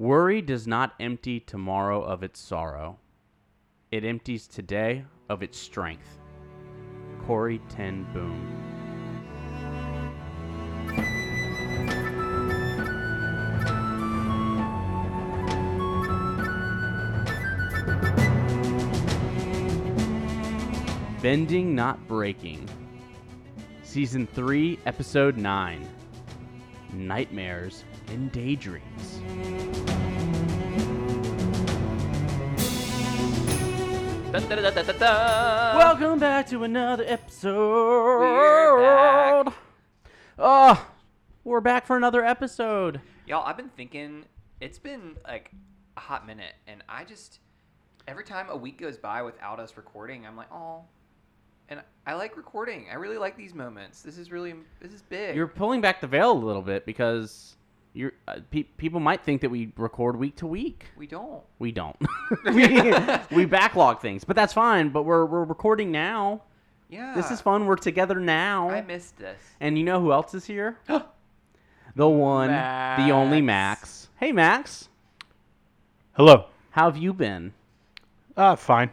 Worry does not empty tomorrow of its sorrow. It empties today of its strength. Corrie Ten Boom. Bending Not Breaking. Season 3, Episode 9 Nightmares and Daydreams. Da, da, da. Welcome back to another episode. We're back. Oh, we're back for another episode. Y'all, I've been thinking it's been like a hot minute, and I just every time a week goes by without us recording, I'm like, oh. And I like recording. I really like these moments. This is really this is big. You're pulling back the veil a little bit because you're uh, pe- people might think that we record week to week. we don't. We don't. we, we backlog things, but that's fine. But we're we're recording now. Yeah. This is fun. We're together now. I missed this. and you know who else is here? the one, the only Max. Max. Hey Max, Hello. how have you been? Uh, fine.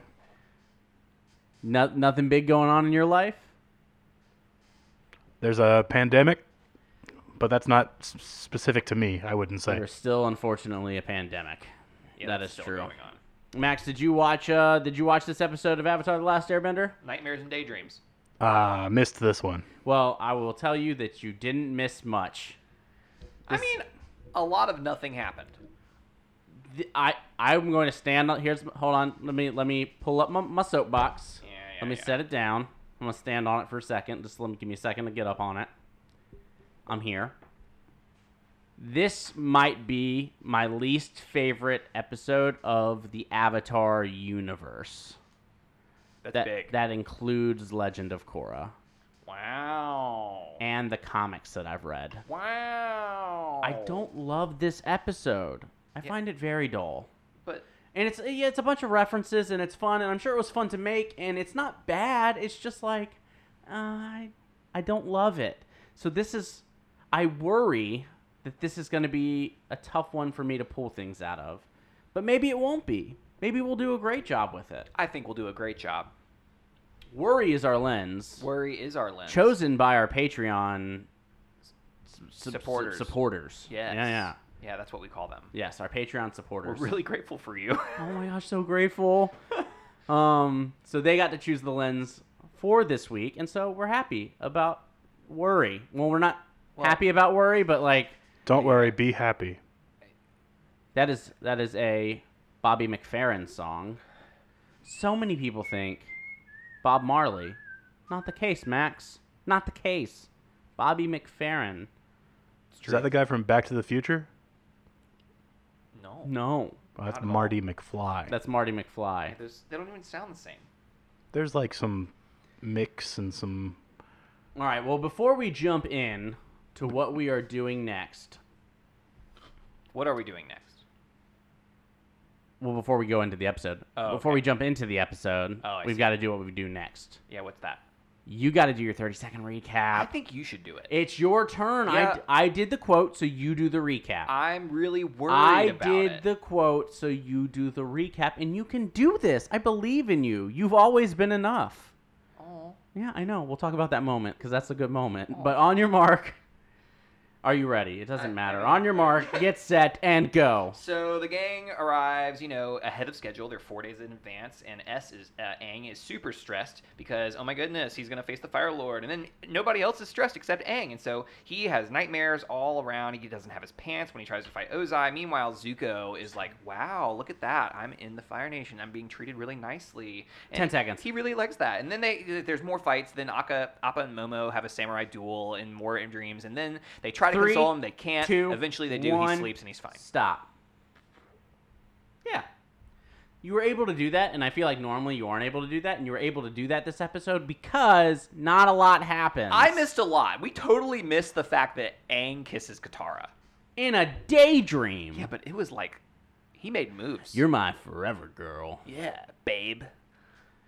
No, nothing big going on in your life? There's a pandemic, but that's not s- specific to me, I wouldn't say. There's still unfortunately a pandemic. Yeah, that that's is still true. Going on. Max, did you watch uh did you watch this episode of Avatar the Last Airbender? Nightmares and daydreams. Uh, missed this one. Well, I will tell you that you didn't miss much. I This- mean, a lot of nothing happened. Th- I I'm going to stand on here's hold on, let me let me pull up my, my soapbox. Yeah, yeah, let me yeah. set it down. I'm gonna stand on it for a second. Just let me give me a second to get up on it. I'm here. This might be my least favorite episode of the Avatar universe. That's that big. that includes Legend of Korra wow. and the comics that I've read. Wow. I don't love this episode. I Yeah. find it very dull. But And it's yeah, it's a bunch of references and it's fun and I'm sure it was fun to make and it's not bad. It's just like uh, I I don't love it. So this is I worry that this is going to be a tough one for me to pull things out of. But maybe it won't be. Maybe we'll do a great job with it. I think we'll do a great job. Worry is our lens. Worry is our lens. chosen by our Patreon s- s- Supporters. Supporters. Yes. Yeah, yeah. Yeah, that's what we call them. Yes, our Patreon supporters. We're really grateful for you. Oh my gosh, so grateful. um, so they got to choose the lens for this week, and so we're happy about worry. Well, we're not Well- happy about worry, but like Don't worry, be happy. that is that is a Bobby McFerrin song. So many people think Bob Marley. Not the case, Max. Not the case. Bobby McFerrin. Is that the guy from Back to the Future? no. No, Oh, that's Not at all. Marty McFly. that's Marty McFly. There's, they don't even sound the same. There's like some mix and some. All right. Well, before we jump in to what we are doing next, What are we doing next? well, before we go into the episode, Oh, before okay. we jump into the episode, Oh, we've got to do what we do next. Yeah, what's that? You got to do your thirty second recap. I think you should do it. it's your turn. Yeah. I, I did the quote, so you do the recap. I'm really worried I did it. the quote, so you do the recap, and you can do this. I believe in you. You've always been enough. Oh. Yeah, I know. We'll talk about that moment because that's a good moment. But on your mark, are you ready? It doesn't I- matter. I- on your mark, get set, and go. So the gang arrives, you know, ahead of schedule. They're four days in advance, and S is uh, Aang is super stressed because oh my goodness, he's gonna face the Fire Lord, and then nobody else is stressed except Aang, and so he has nightmares all around. He doesn't have his pants when he tries to fight Ozai. Meanwhile, Zuko is like, "Wow, look at that! I'm in the Fire Nation. I'm being treated really nicely." And Ten seconds. He really likes that. And then they there's more fights. Then Appa, Appa and Momo have a samurai duel in more dreams, and then they try to Three, console him. They can't. two, Eventually, they do. one, he sleeps and he's fine. Stop. Yeah. You were able to do that, and I feel like normally you aren't able to do that, and you were able to do that this episode because not a lot happens. I missed a lot. We totally missed the fact that Aang kisses Katara. in a daydream. Yeah, but it was like he made moves. You're my forever girl. yeah, babe.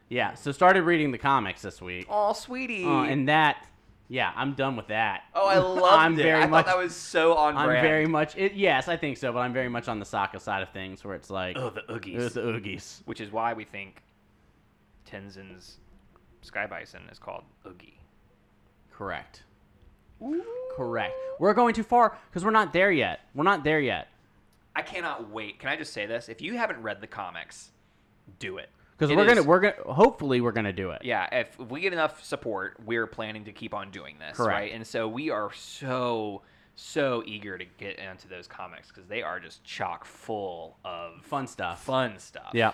Yeah. So started reading the comics this week, Oh, sweetie. uh, and that Yeah, I'm done with that. Oh, I loved I'm it. very I much, thought that was so on I'm brand. very much. It, yes, I think so, but I'm very much on the Sokka side of things, where it's like, Oh, the Oogies. it's the Oogies. Which is why we think Tenzin's Sky Bison is called Oogie. Correct. Correct. We're going too far because we're not there yet. We're not there yet. I cannot wait. Can I just say this? If you haven't read the comics, do it. Because we're gonna, we're gonna, hopefully, we're gonna do it. Yeah, if, if we get enough support, we're planning to keep on doing this, Correct. right? And so we are so so eager to get into those comics because they are just chock full of Fun stuff. fun stuff. Yeah.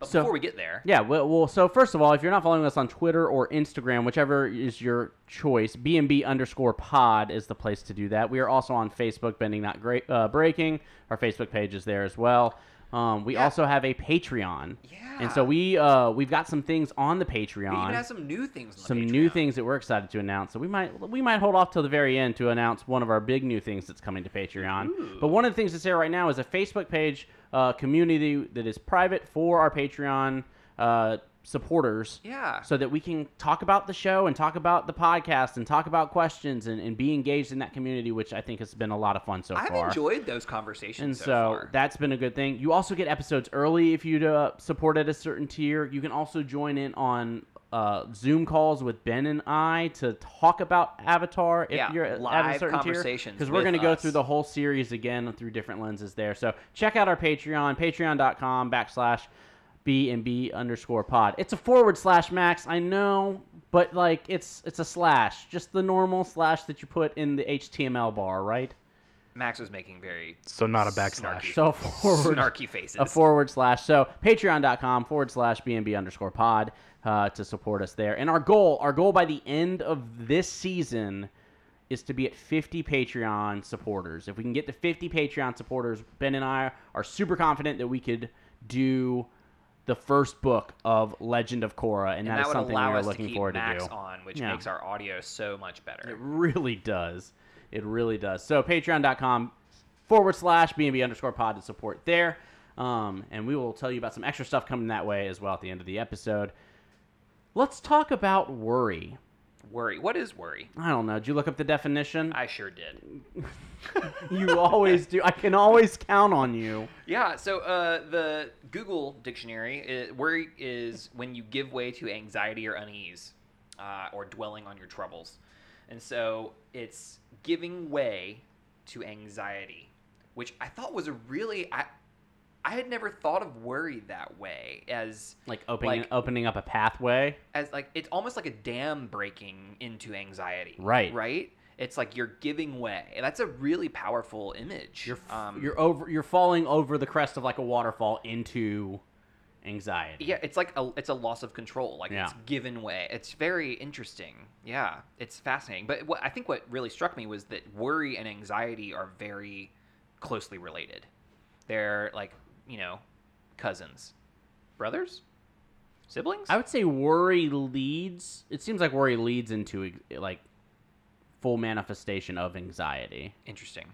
But So- before we get there, Yeah, well, well, so first of all, if you're not following us on Twitter or Instagram, whichever is your choice, BNB underscore pod is the place to do that. We are also on Facebook, Bending Not Great, uh, Breaking. Our Facebook page is there as well. Um, we Yeah. also have a Patreon. Yeah. and so we uh, we've got some things on the Patreon. we even have some new things. On the some new things that we're excited to announce. So we might we might hold off till the very end to announce one of our big new things that's coming to Patreon. But one of the things that's there right now is a Facebook page uh, community that is private for our Patreon uh, supporters. Yeah. So that we can talk about the show and talk about the podcast and talk about questions and, and be engaged in that community, which I think has been a lot of fun so far. I've enjoyed those conversations And so, so, far. that's been a good thing. You also get episodes early if you uh, support at a certain tier. You can also join in on uh, Zoom calls with Ben and I to talk about Avatar if Yeah, you're at a live certain tier. conversations Because we're going to go through the whole series again through different lenses there. So check out our Patreon, patreon.com backslash B and B underscore pod. It's a forward slash max, I know, but like it's it's a slash, just the normal slash that you put in the HTML bar, right? Max was making very So not a backslash. Snarky. So forward snarky faces. a forward slash. So patreon.com forward slash B and B underscore pod uh, to support us there. And our goal, our goal by the end of this season is to be at 50 Patreon supporters. If we can get to 50 Patreon supporters, Ben and I are super confident that we could do the first book of Legend of Korra, and, and that that is something we are us to looking keep forward Max to do. on, which Yeah. makes our audio so much better. It really does. It really does. So patreon.com forward slash BNB underscore pod to support there. Um, and we will tell you about some extra stuff coming that way as well at the end of the episode. Let's talk about worry. Worry. What is worry? I don't know. Did you look up the definition? I sure did. you always do. I can always count on you. Yeah, so uh, the Google dictionary, uh worry is when you give way to anxiety or unease, uh, or dwelling on your troubles. And so it's giving way to anxiety, which I thought was a really I, I had never thought of worry that way as Like opening Like- opening up a pathway. as like it's almost like a dam breaking into anxiety. Right. Right. It's like you're giving way. And that's a really powerful image. You're f- um, you're over you're falling over the crest of like a waterfall into anxiety. Yeah, it's like a it's a loss of control. Like Yeah. it's given way. It's very interesting. Yeah, it's fascinating. But what I think what really struck me was that worry and anxiety are very closely related. They're like you know, cousins, brothers, siblings. I would say worry leads. It seems like worry leads into like full manifestation of anxiety. Interesting.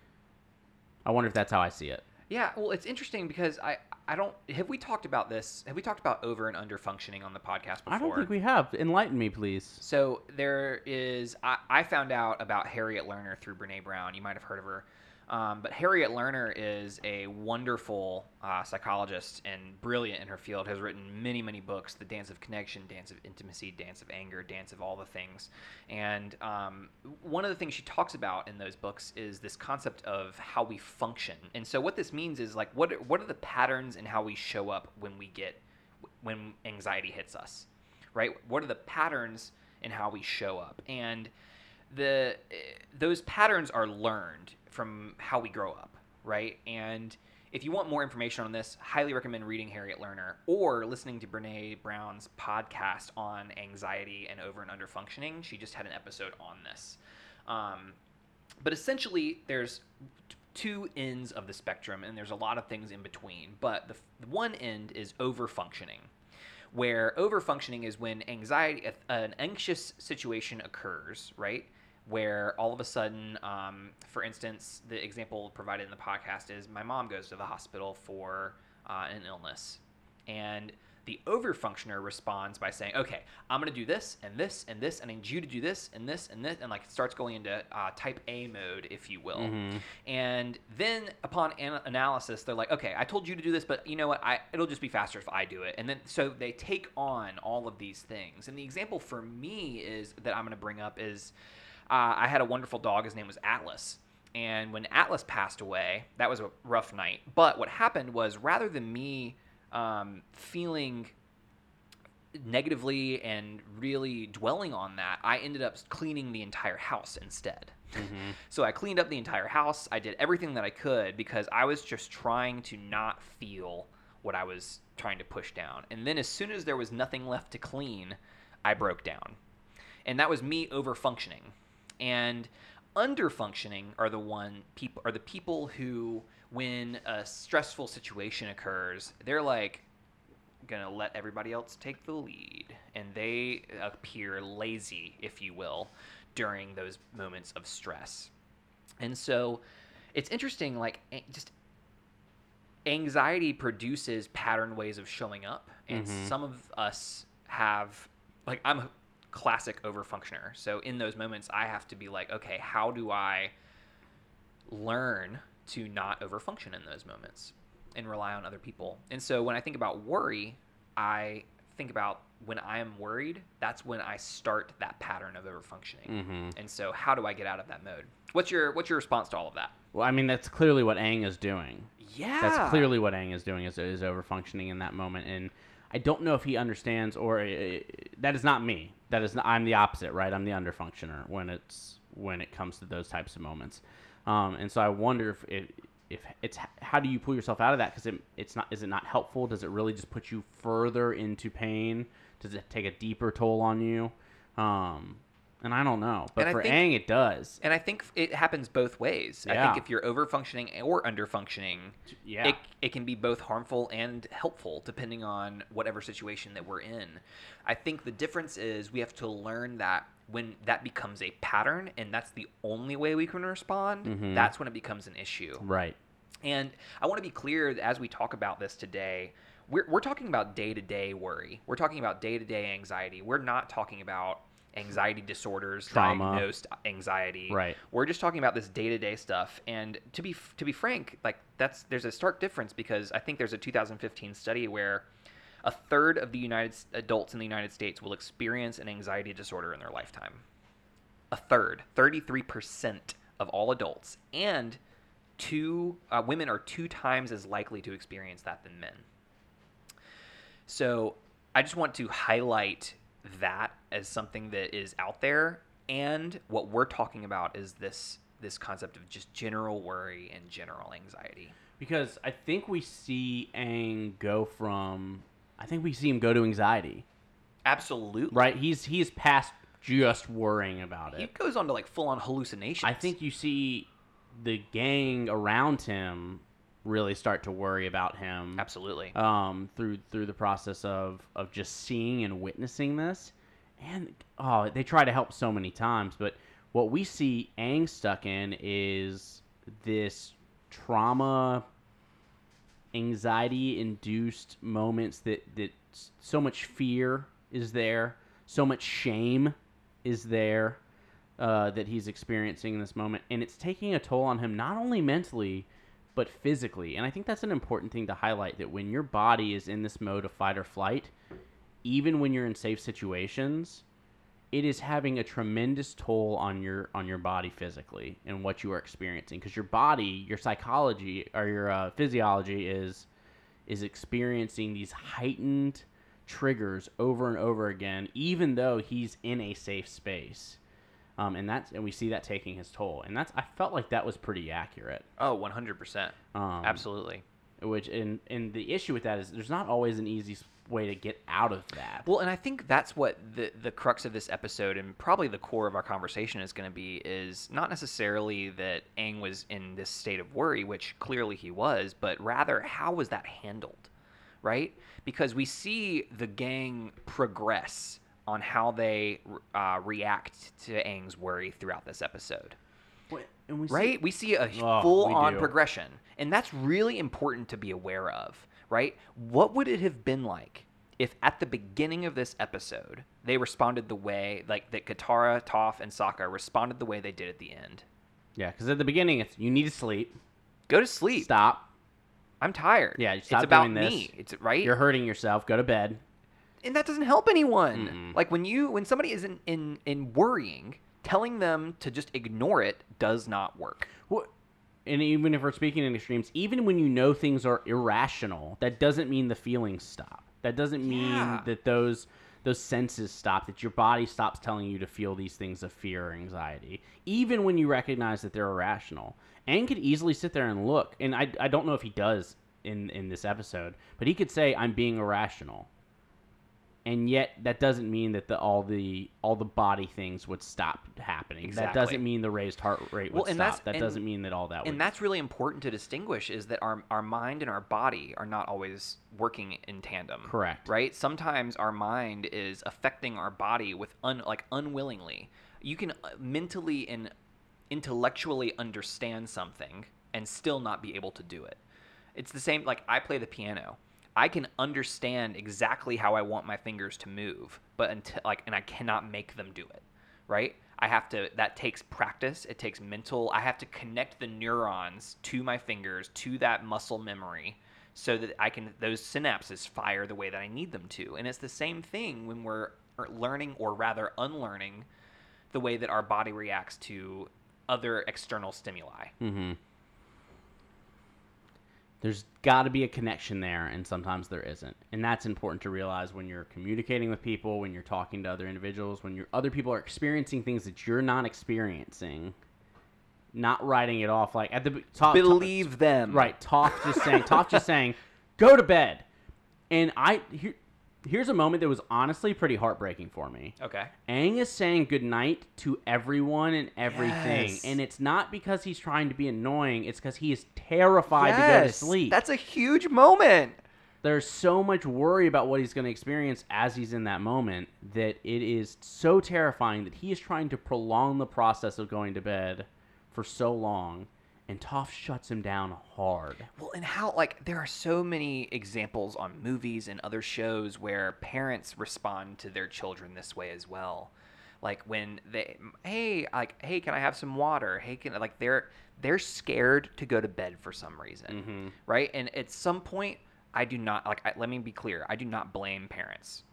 I wonder if that's how I see it. Yeah, well, it's interesting because I I don't have we talked about this? Have we talked about over and under functioning on the podcast before? I don't think we have. Enlighten me, please. So there is. I, I found out about Harriet Lerner through Brene Brown. You might have heard of her. Um, but Harriet Lerner is a wonderful uh, psychologist and brilliant in her field. Has written many, many books: The Dance of Connection, Dance of Intimacy, Dance of Anger, Dance of All the Things. And um, one of the things she talks about in those books is this concept of how we function. And so what this means is like what what are the patterns in how we show up when we get when anxiety hits us, right? What are the patterns in how we show up? And the eh, those patterns are learned from how we grow up, right? And if you want more information on this, highly recommend reading Harriet Lerner or listening to Brene Brown's podcast on anxiety and over and under functioning. She just had an episode on this. Um, but essentially, there's two ends of the spectrum, and there's a lot of things in between. But the, the one end is over functioning, where over functioning is when anxiety, an anxious situation occurs, right? Where all of a sudden, um, for instance, the example provided in the podcast is my mom goes to the hospital for uh, an illness, and the overfunctioner responds by saying, "Okay, I'm gonna do this and this and this, and I need you to do this and this and this," and like it starts going into uh, type A mode, if you will. Mhm. And then upon an- analysis, they're like, "Okay, I told you to do this, but you know what? I it'll just be faster if I do it." And then so they take on all of these things. And the example for me is that I'm gonna bring up is uh, I had a wonderful dog. His name was Atlas. And when Atlas passed away, that was a rough night. But what happened was rather than me um, feeling negatively and really dwelling on that, I ended up cleaning the entire house instead. Mhm. So I cleaned up the entire house. I did everything that I could because I was just trying to not feel what I was trying to push down. And then as soon as there was nothing left to clean, I broke down. And that was me over functioning. And under functioning are the one people are the people who when a stressful situation occurs, they're like gonna let everybody else take the lead and they appear lazy if you will during those moments of stress and so it's interesting like just anxiety produces pattern ways of showing up and Mhm. some of us have like i'm a classic overfunctioner so in those moments i have to be like okay how do i learn to not overfunction in those moments and rely on other people. And so when I think about worry, I think about when I am worried, that's when I start that pattern of overfunctioning. Mhm. And so how do I get out of that mode? What's your what's your response to all of that? Well, I mean, that's clearly what Aang is doing. Yeah. That's clearly what Aang is doing is, is overfunctioning in that moment, and I don't know if he understands or uh, that is not me. That is not, I'm the opposite, right? I'm the underfunctioner when it's when it comes to those types of moments, um, and so I wonder if it, if it's how do you pull yourself out of that because it, it's not is it not helpful? Does it really just put you further into pain? Does it take a deeper toll on you? Um, and I don't know, but And for think- Aang it does. And I think it happens both ways. Yeah. I think if you're overfunctioning or underfunctioning, Yeah. it, it can be both harmful and helpful depending on whatever situation that we're in. I think the difference is we have to learn that when that becomes a pattern and that's the only way we can respond, Mhm. that's when it becomes an issue. Right. And I want to be clear that as we talk about this today, we're, we're talking about day to day worry. We're talking about day to day anxiety. We're not talking about anxiety disorders, Trauma. diagnosed anxiety. Right. We're just talking about this day to day stuff. And to be to be frank, like that's there's a stark difference because I think there's a 2015 study where a third of the United adults in the United States will experience an anxiety disorder in their lifetime. A third, 33% of all adults, and two uh, women are two times as likely to experience that than men. So I just want to highlight that as something that is out there, and what we're talking about is this this concept of just general worry and general anxiety. Because I think we see Aang go from, I think we see him go to anxiety. Absolutely. Right? He's he's past just worrying about it. He goes on to like full on hallucinations. I think you see the gang around him really start to worry about him. absolutely. Um, through through the process of of just seeing and witnessing this, and oh, they try to help so many times, but what we see Aang stuck in is this trauma anxiety induced moments that that so much fear is there so much shame is there uh, that he's experiencing in this moment and it's taking a toll on him not only mentally but physically. And i think that's an important thing to highlight that when your body is in this mode of fight or flight even when you're in safe situations it is having a tremendous toll on your on your body physically and what you are experiencing. Because your body your psychology or your uh, physiology is is experiencing these heightened triggers over and over again even though he's in a safe space um, and that's and we see that taking his toll and that's i felt like that was pretty accurate oh, 100%. um, Absolutely. which and and the issue with that is there's not always an easy way to get out of that Well, and I think that's what the the crux of this episode and probably the core of our conversation is going to be is not necessarily that Aang was in this state of worry, which clearly he was, but rather how was that handled, right? Because we see the gang progress on how they uh, react to Aang's worry throughout this episode. and we see- right? We see a Oh, full on progression. And that's really important to be aware of, right? What would it have been like if at the beginning of this episode they responded the way like that Katara, Toph, and Sokka responded the way they did at the end. Yeah, because at the beginning, it's you need to sleep. Go to sleep. Stop. I'm tired. Yeah, it's stop about doing this. me. It's right. You're hurting yourself. Go to bed. And that doesn't help anyone. Mm-mm. Like when you when somebody is in, in in worrying, telling them to just ignore it does not work. What? And even if we're speaking in extremes, even when you know things are irrational, that doesn't mean the feelings stop. That doesn't mean Yeah. that those those senses stop. That your body stops telling you to feel these things of fear or anxiety, even when you recognize that they're irrational. Aang could easily sit there and look, and I, I don't know if he does in in this episode, but he could say, "I'm being irrational." And yet that doesn't mean that the all the all the body things would stop happening. That doesn't mean the raised heart rate would Well, and stop. That and- doesn't mean that all that would. And that's really important to distinguish is that our our mind and our body are not always working in tandem. Correct. Right? Sometimes our mind is affecting our body with un, like unwillingly. You can uh, mentally and intellectually understand something and still not be able to do it. It's the same like I play the piano. I can understand exactly how I want my fingers to move, but until like and I cannot make them do it. Right? I have to that takes practice, it takes mental I have to connect the neurons to my fingers to that muscle memory so that I can those synapses fire the way that I need them to. And it's the same thing when we're er, learning or rather unlearning the way that our body reacts to other external stimuli. hmm There's got to be a connection there, and sometimes there isn't, and that's important to realize when you're communicating with people, when you're talking to other individuals, when you're other people are experiencing things that you're not experiencing. Not writing it off like at the top. Believe them. Right. Toph just saying, Toph just saying, go to bed. And I, here, here's a moment that was honestly pretty heartbreaking for me. Okay. Aang is saying goodnight to everyone and everything. Yes. And it's not because he's trying to be annoying, it's because he is terrified to go to sleep. That's a huge moment. There's so much worry about what he's going to experience as he's in that moment that it is so terrifying that he is trying to prolong the process of going to bed for so long. And Toph shuts him down hard. Well, and how like there are so many examples on movies and other shows where parents respond to their children this way as well. Like when they, hey, like, hey, can I have some water? Hey, can like they're they're scared to go to bed for some reason, Mhm. right? And at some point, I do not like. I, let me be clear. I do not blame parents.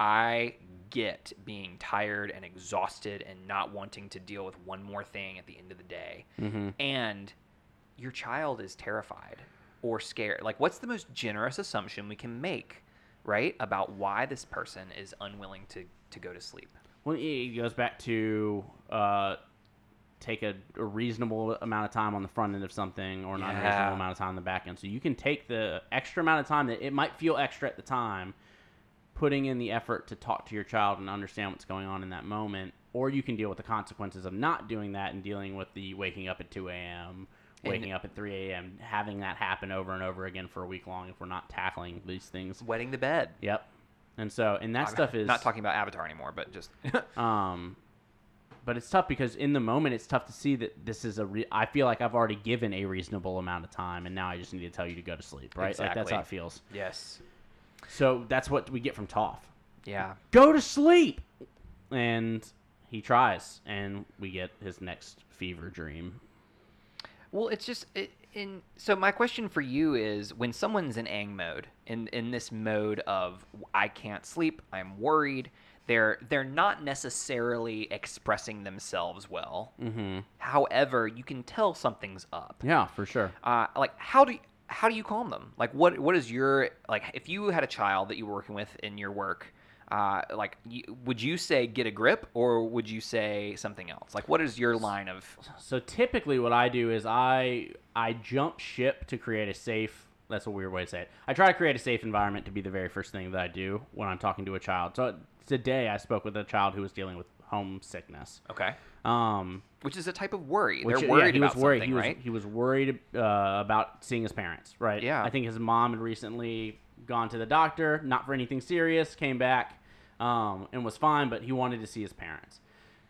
I get being tired and exhausted and not wanting to deal with one more thing at the end of the day. Mm-hmm. And your child is terrified or scared. Like, what's the most generous assumption we can make, right, about why this person is unwilling to, to go to sleep? Well, it goes back to uh, take a, a reasonable amount of time on the front end of something or not a Yeah. reasonable amount of time on the back end. So you can take the extra amount of time that it might feel extra at the time, putting in the effort to talk to your child and understand what's going on in that moment, or you can deal with the consequences of not doing that and dealing with the waking up at 2 a.m., And- waking up at 3 a.m., having that happen over and over again for a week long if we're not tackling these things. Wetting the bed. Yep. And so, and that I'm stuff is not talking about Avatar anymore, but just um, but it's tough because in the moment it's tough to see that this is a. Re- I feel like I've already given a reasonable amount of time, and now I just need to tell you to go to sleep. Right? Like that's how it feels. yes, So that's what we get from Toph. yeah. Go to sleep, and he tries, and we get his next fever dream. Well, it's just it, in. So my question for you is, when someone's in Aang mode, in in this mode of I can't sleep, I'm worried. They're they're not necessarily expressing themselves well. Mm-hmm. However, you can tell something's up. Yeah, for sure. Uh, like how do you, how do you calm them? Like what what is your like if you had a child that you were working with in your work, uh, like you, would you say get a grip or would you say something else? Like what is your line of So typically, what I do is I I jump ship to create a safe. That's a weird way to say it. I try to create a safe environment to be the very first thing that I do when I'm talking to a child. So today I spoke with a child who was dealing with homesickness. okay, Um, which is a type of worry. which, They're yeah, worried he about was worried. something, he was right? he was worried uh, about seeing his parents. Right. Yeah. I think his mom had recently gone to the doctor, not for anything serious, came back, um, and was fine, but he wanted to see his parents.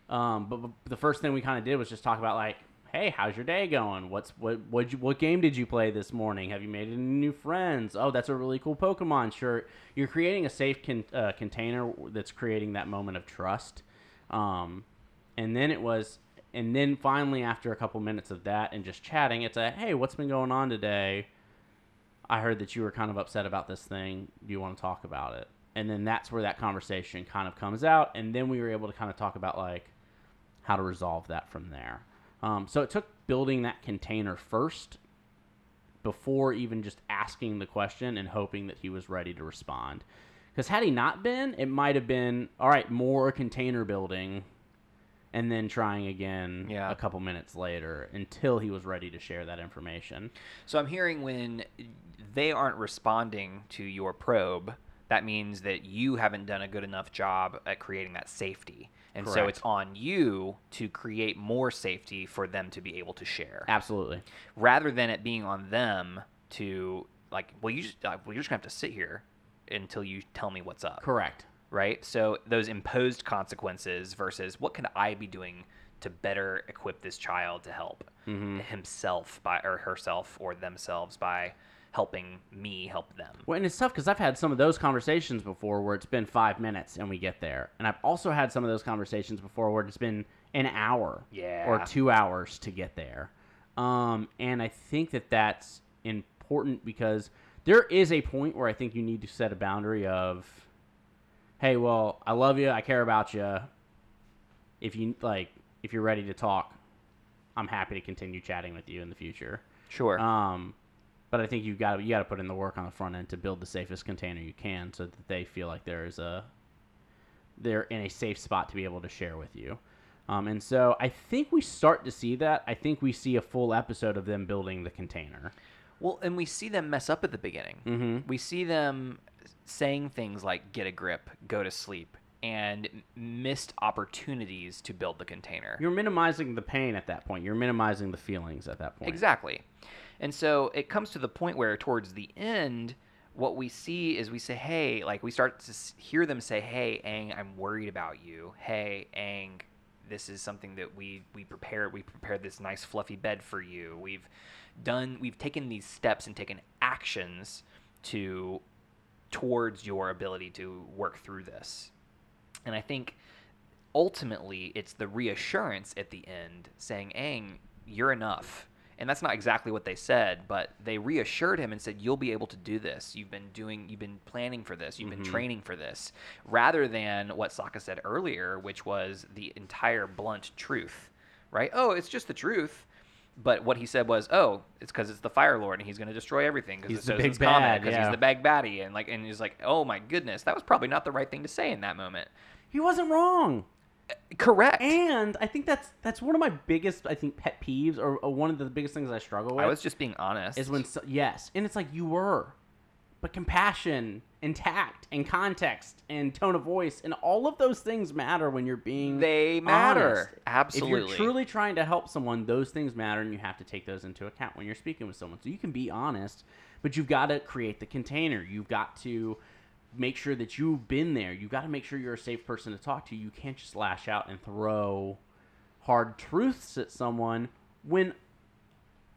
Um, but, but the first thing we kind of did was just talk about like, "Hey, how's your day going? What's what what you, what game did you play this morning? Have you made any new friends? Oh, that's a really cool Pokemon shirt." You're creating a safe con- uh, container that's creating that moment of trust. Um, and then it was, and then finally after a couple minutes of that and just chatting, it's a, "Hey, what's been going on today?" I heard that you were kind of upset about this thing. Do you want to talk about it? And then that's where that conversation kind of comes out. And then we were able to kind of talk about like how to resolve that from there. Um, so it took building that container first before even just asking the question and hoping that he was ready to respond. Because had he not been, it might have been all right, more container building, and then trying again Yeah. a couple minutes later until he was ready to share that information. So I'm hearing when they aren't responding to your probe, that means that you haven't done a good enough job at creating that safety. And so it's on you to create more safety for them to be able to share. Absolutely. Rather than it being on them to like, well, you just uh, well, you're just gonna have to sit here until you tell me what's up Correct. Right? So those imposed consequences versus what can I be doing to better equip this child to help Mm-hmm. himself by or herself or themselves by helping me help them. Well, and it's tough because I've had some of those conversations before where it's been five minutes and we get there, and I've also had some of those conversations before where it's been an hour Yeah. or two hours to get there. Um, and I think that that's important because there is a point where I think you need to set a boundary of, hey, well, I love you, I care about you. If you like, if you're ready to talk, I'm happy to continue chatting with you in the future. Sure. Um, but I think you got you got to put in the work on the front end to build the safest container you can, so that they feel like there is a they're in a safe spot to be able to share with you. Um, and so I think we start to see that. I think we see a full episode of them building the container. well, and we see them mess up at the beginning. Mm-hmm. We see them saying things like "get a grip," "go to sleep," and missed opportunities to build the container. You're minimizing the pain at that point. You're minimizing the feelings at that point. Exactly. And so it comes to the point where towards the end, what we see is we say, hey, like we start to hear them say, hey, Aang, I'm worried about you. Hey, Aang, this is something that we we prepared. We prepared this nice fluffy bed for you. We've done. We've taken these steps and taken actions to towards your ability to work through this. And I think ultimately it's the reassurance at the end saying, Aang, you're enough. And that's not exactly what they said, but they reassured him and said, You'll be able to do this. You've been doing you've been planning for this, you've been mm-hmm. training for this. Rather than what Sokka said earlier, which was the entire blunt truth. Right? Oh, it's just the truth. But what he said was, "Oh, it's because it's the Fire Lord and he's going to destroy everything because it's the so big bad, because yeah. he's the big baddie." And like, and he's like, "Oh my goodness, that was probably not the right thing to say in that moment." He wasn't wrong. Uh, correct. And I think that's that's one of my biggest I think pet peeves or, or one of the biggest things I struggle with. I was just being honest. is when so, yes, and it's like you were, but compassion and tact and context and tone of voice and all of those things matter when you're being They matter. honest. If you're truly trying to help someone, those things matter, and you have to take those into account when you're speaking with someone. So you can be honest, but you've got to create the container. You've got to make sure that you've been there. You've got to make sure you're a safe person to talk to. You can't just lash out and throw hard truths at someone when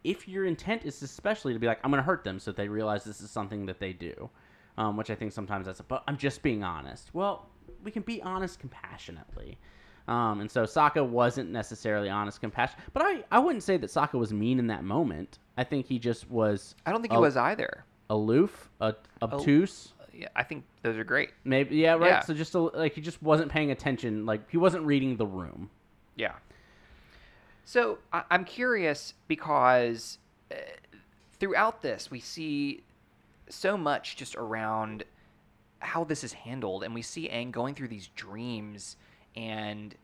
if your intent is especially to be like, I'm going to hurt them so that they realize this is something that they do, um, which I think sometimes that's, A, but I'm just being honest. Well, we can be honest compassionately. Um, and so Sokka wasn't necessarily honest compassion, but I, I wouldn't say that Sokka was mean in that moment. I think he just was I don't think he Oh. was either. aloof, uh, obtuse. Yeah, I think those are great. Maybe yeah, right. Yeah. So just a, like he just wasn't paying attention. Like he wasn't reading the room. Yeah. So I- I'm curious because uh, throughout this we see so much just around how this is handled, and we see Aang going through these dreams, and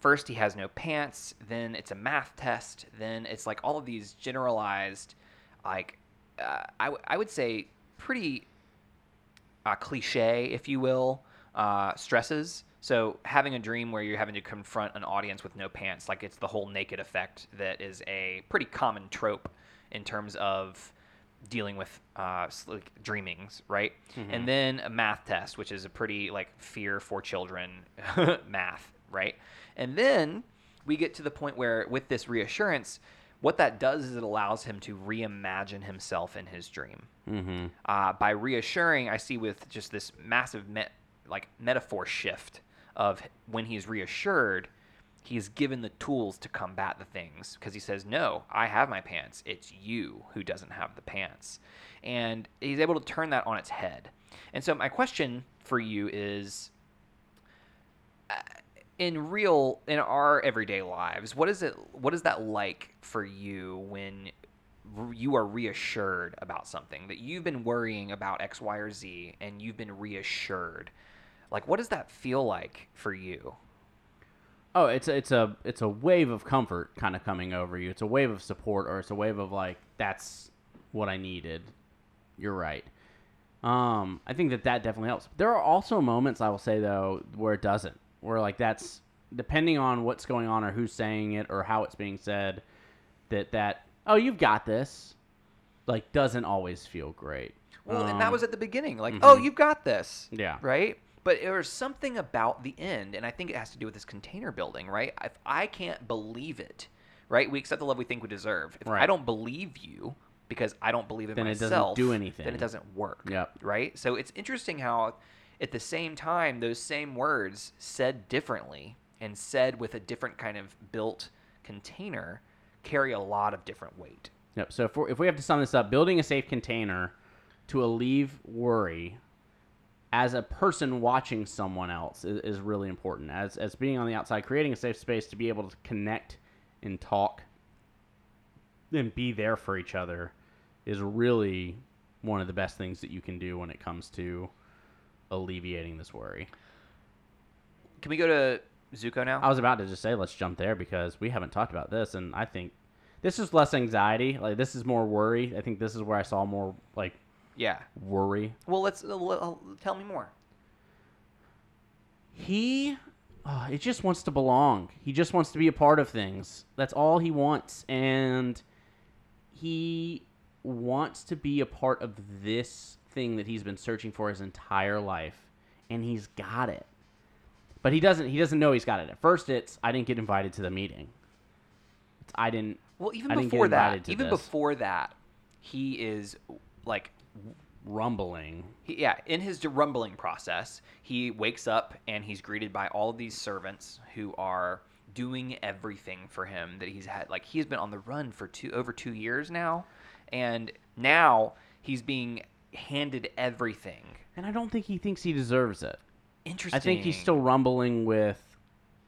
first he has no pants, then it's a math test, then it's like all of these generalized, like uh, I, w- I would say pretty uh, cliche, if you will, uh, stresses. So having a dream where you're having to confront an audience with no pants, like it's the whole naked effect that is a pretty common trope in terms of dealing with uh, like dreamings, right? And then a math test, which is a pretty like fear for children math, right? And then we get to the point where with this reassurance, what that does is it allows him to reimagine himself in his dream. Mm-hmm. Uh, by reassuring, I see with just this massive met, like metaphor shift of when he's reassured, he's given the tools to combat the things because he says, "No, I have my pants. It's you who doesn't have the pants," and he's able to turn that on its head. And so, my question for you is uh, in real in our everyday lives what is it what is that like for you when you are reassured about something that you've been worrying about x y or z and you've been reassured like what does that feel like for you Oh, it's a, it's a it's a wave of comfort kind of coming over you. It's a wave of support, or it's a wave of like that's what I needed. You're right. Um, I think that that definitely helps. There are also moments I will say though where it doesn't, where like that's depending on what's going on or who's saying it or how it's being said, that that oh you've got this, like doesn't always feel great. well and that Um, was at the beginning like mhm. oh you've got this yeah. right? But there was something about the end, and I think it has to do with this container building, right? If I can't believe it, right? We accept the love we think we deserve. If I don't believe you because I don't believe in Then it doesn't myself, do Then it doesn't work. Yep. Right? So it's interesting how, at the same time, those same words said differently and said with a different kind of built container carry a lot of different weight. Yep. So if, if we have to sum this up, building a safe container to alleviate worry as a person watching someone else is, is really important. As, as being on the outside, creating a safe space to be able to connect and talk and be there for each other is really one of the best things that you can do when it comes to alleviating this worry. Can we go to Zuko now? I was about to just say let's jump there because we haven't talked about this, and I think this is less anxiety. Like this is more worry. I think this is where I saw more like yeah. worry. Well, let's uh, l- l- tell me more. He, uh, it just wants to belong. He just wants to be a part of things. That's all he wants, and he wants to be a part of this thing that he's been searching for his entire life, and he's got it. But he doesn't. He doesn't know he's got it. At first, it's I didn't get invited to the meeting. It's I didn't. Well, even I before that, even this. before that, he is like, rumbling. he, yeah, in his rumbling process, he wakes up and he's greeted by all of these servants who are doing everything for him that he's had. Like he's been on the run for two over two years now, and now he's being handed everything. And I don't think he thinks he deserves it. Interesting. I think he's still rumbling with,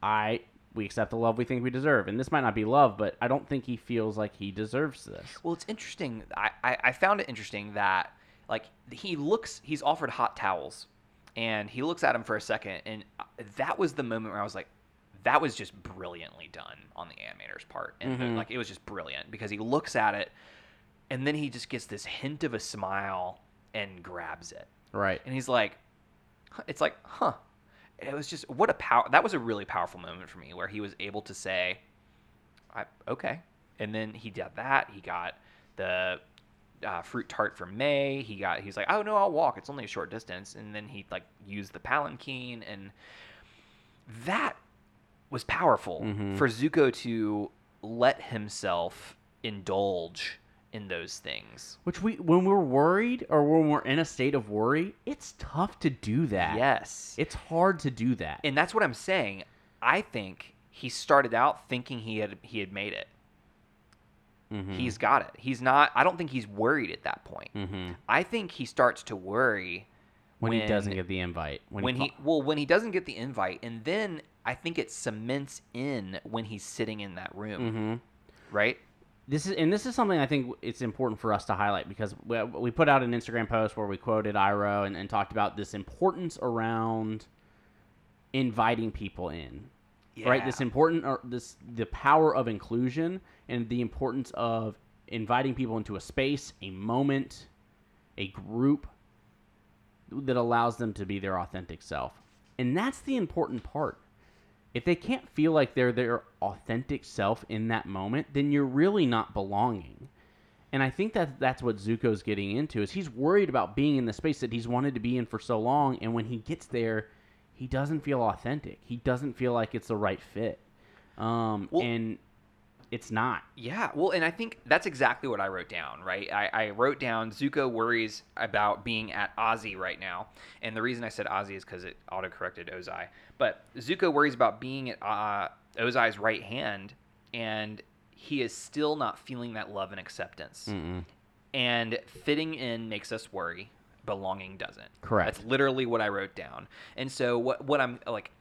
I we accept the love we think we deserve, and this might not be love, but I don't think he feels like he deserves this. Well, it's interesting. I, I, I found it interesting that like he looks, he's offered hot towels, and he looks at him for a second, and uh, that was the moment where I was like, that was just brilliantly done on the animator's part, and Mhm. like it was just brilliant because he looks at it, and then he just gets this hint of a smile and grabs it, Right. and he's like, it's like, huh. It was just what a power. That was a really powerful moment for me, where he was able to say, I, "Okay," and then he did that. He got the uh, fruit tart from Mai. He got. He's like, "Oh no, I'll walk. It's only a short distance." And then he like used the palanquin, and that was powerful Mhm. for Zuko to let himself indulge in those things. Which we, when we're worried or when we're in a state of worry, it's tough to do that. Yes. It's hard to do that. and that's what I'm saying. I think he started out thinking he had he had made it. Mhm. He's got it. He's not. I don't think he's worried at that point. Mhm. I think he starts to worry when, he doesn't get the invite. When, when he, he well when he doesn't get the invite, and then I think it cements in when he's sitting in that room, hmm right? this is and this is something I think it's important for us to highlight because we, we put out an Instagram post where we quoted Iroh and, and talked about this importance around inviting people in. Right, this important or this the power of inclusion and the importance of inviting people into a space, a moment, a group that allows them to be their authentic self. And that's the important part. If they can't feel like they're their authentic self in that moment, then you're really not belonging. And I think that that's what Zuko's getting into is he's worried about being in the space that he's wanted to be in for so long and when he gets there, he doesn't feel authentic. He doesn't feel like it's the right fit. Um, Well- and it's not. Yeah, well, and I think that's exactly what I wrote down, right? I, I wrote down Zuko worries about being at Ozzy right now. And the reason I said Ozzy is because it autocorrected Ozai. But Zuko worries about being at uh, Ozai's right hand, and he is still not feeling that love and acceptance. Mm-mm. And fitting in makes us worry, belonging doesn't. Correct. That's literally what I wrote down. And so what what I'm like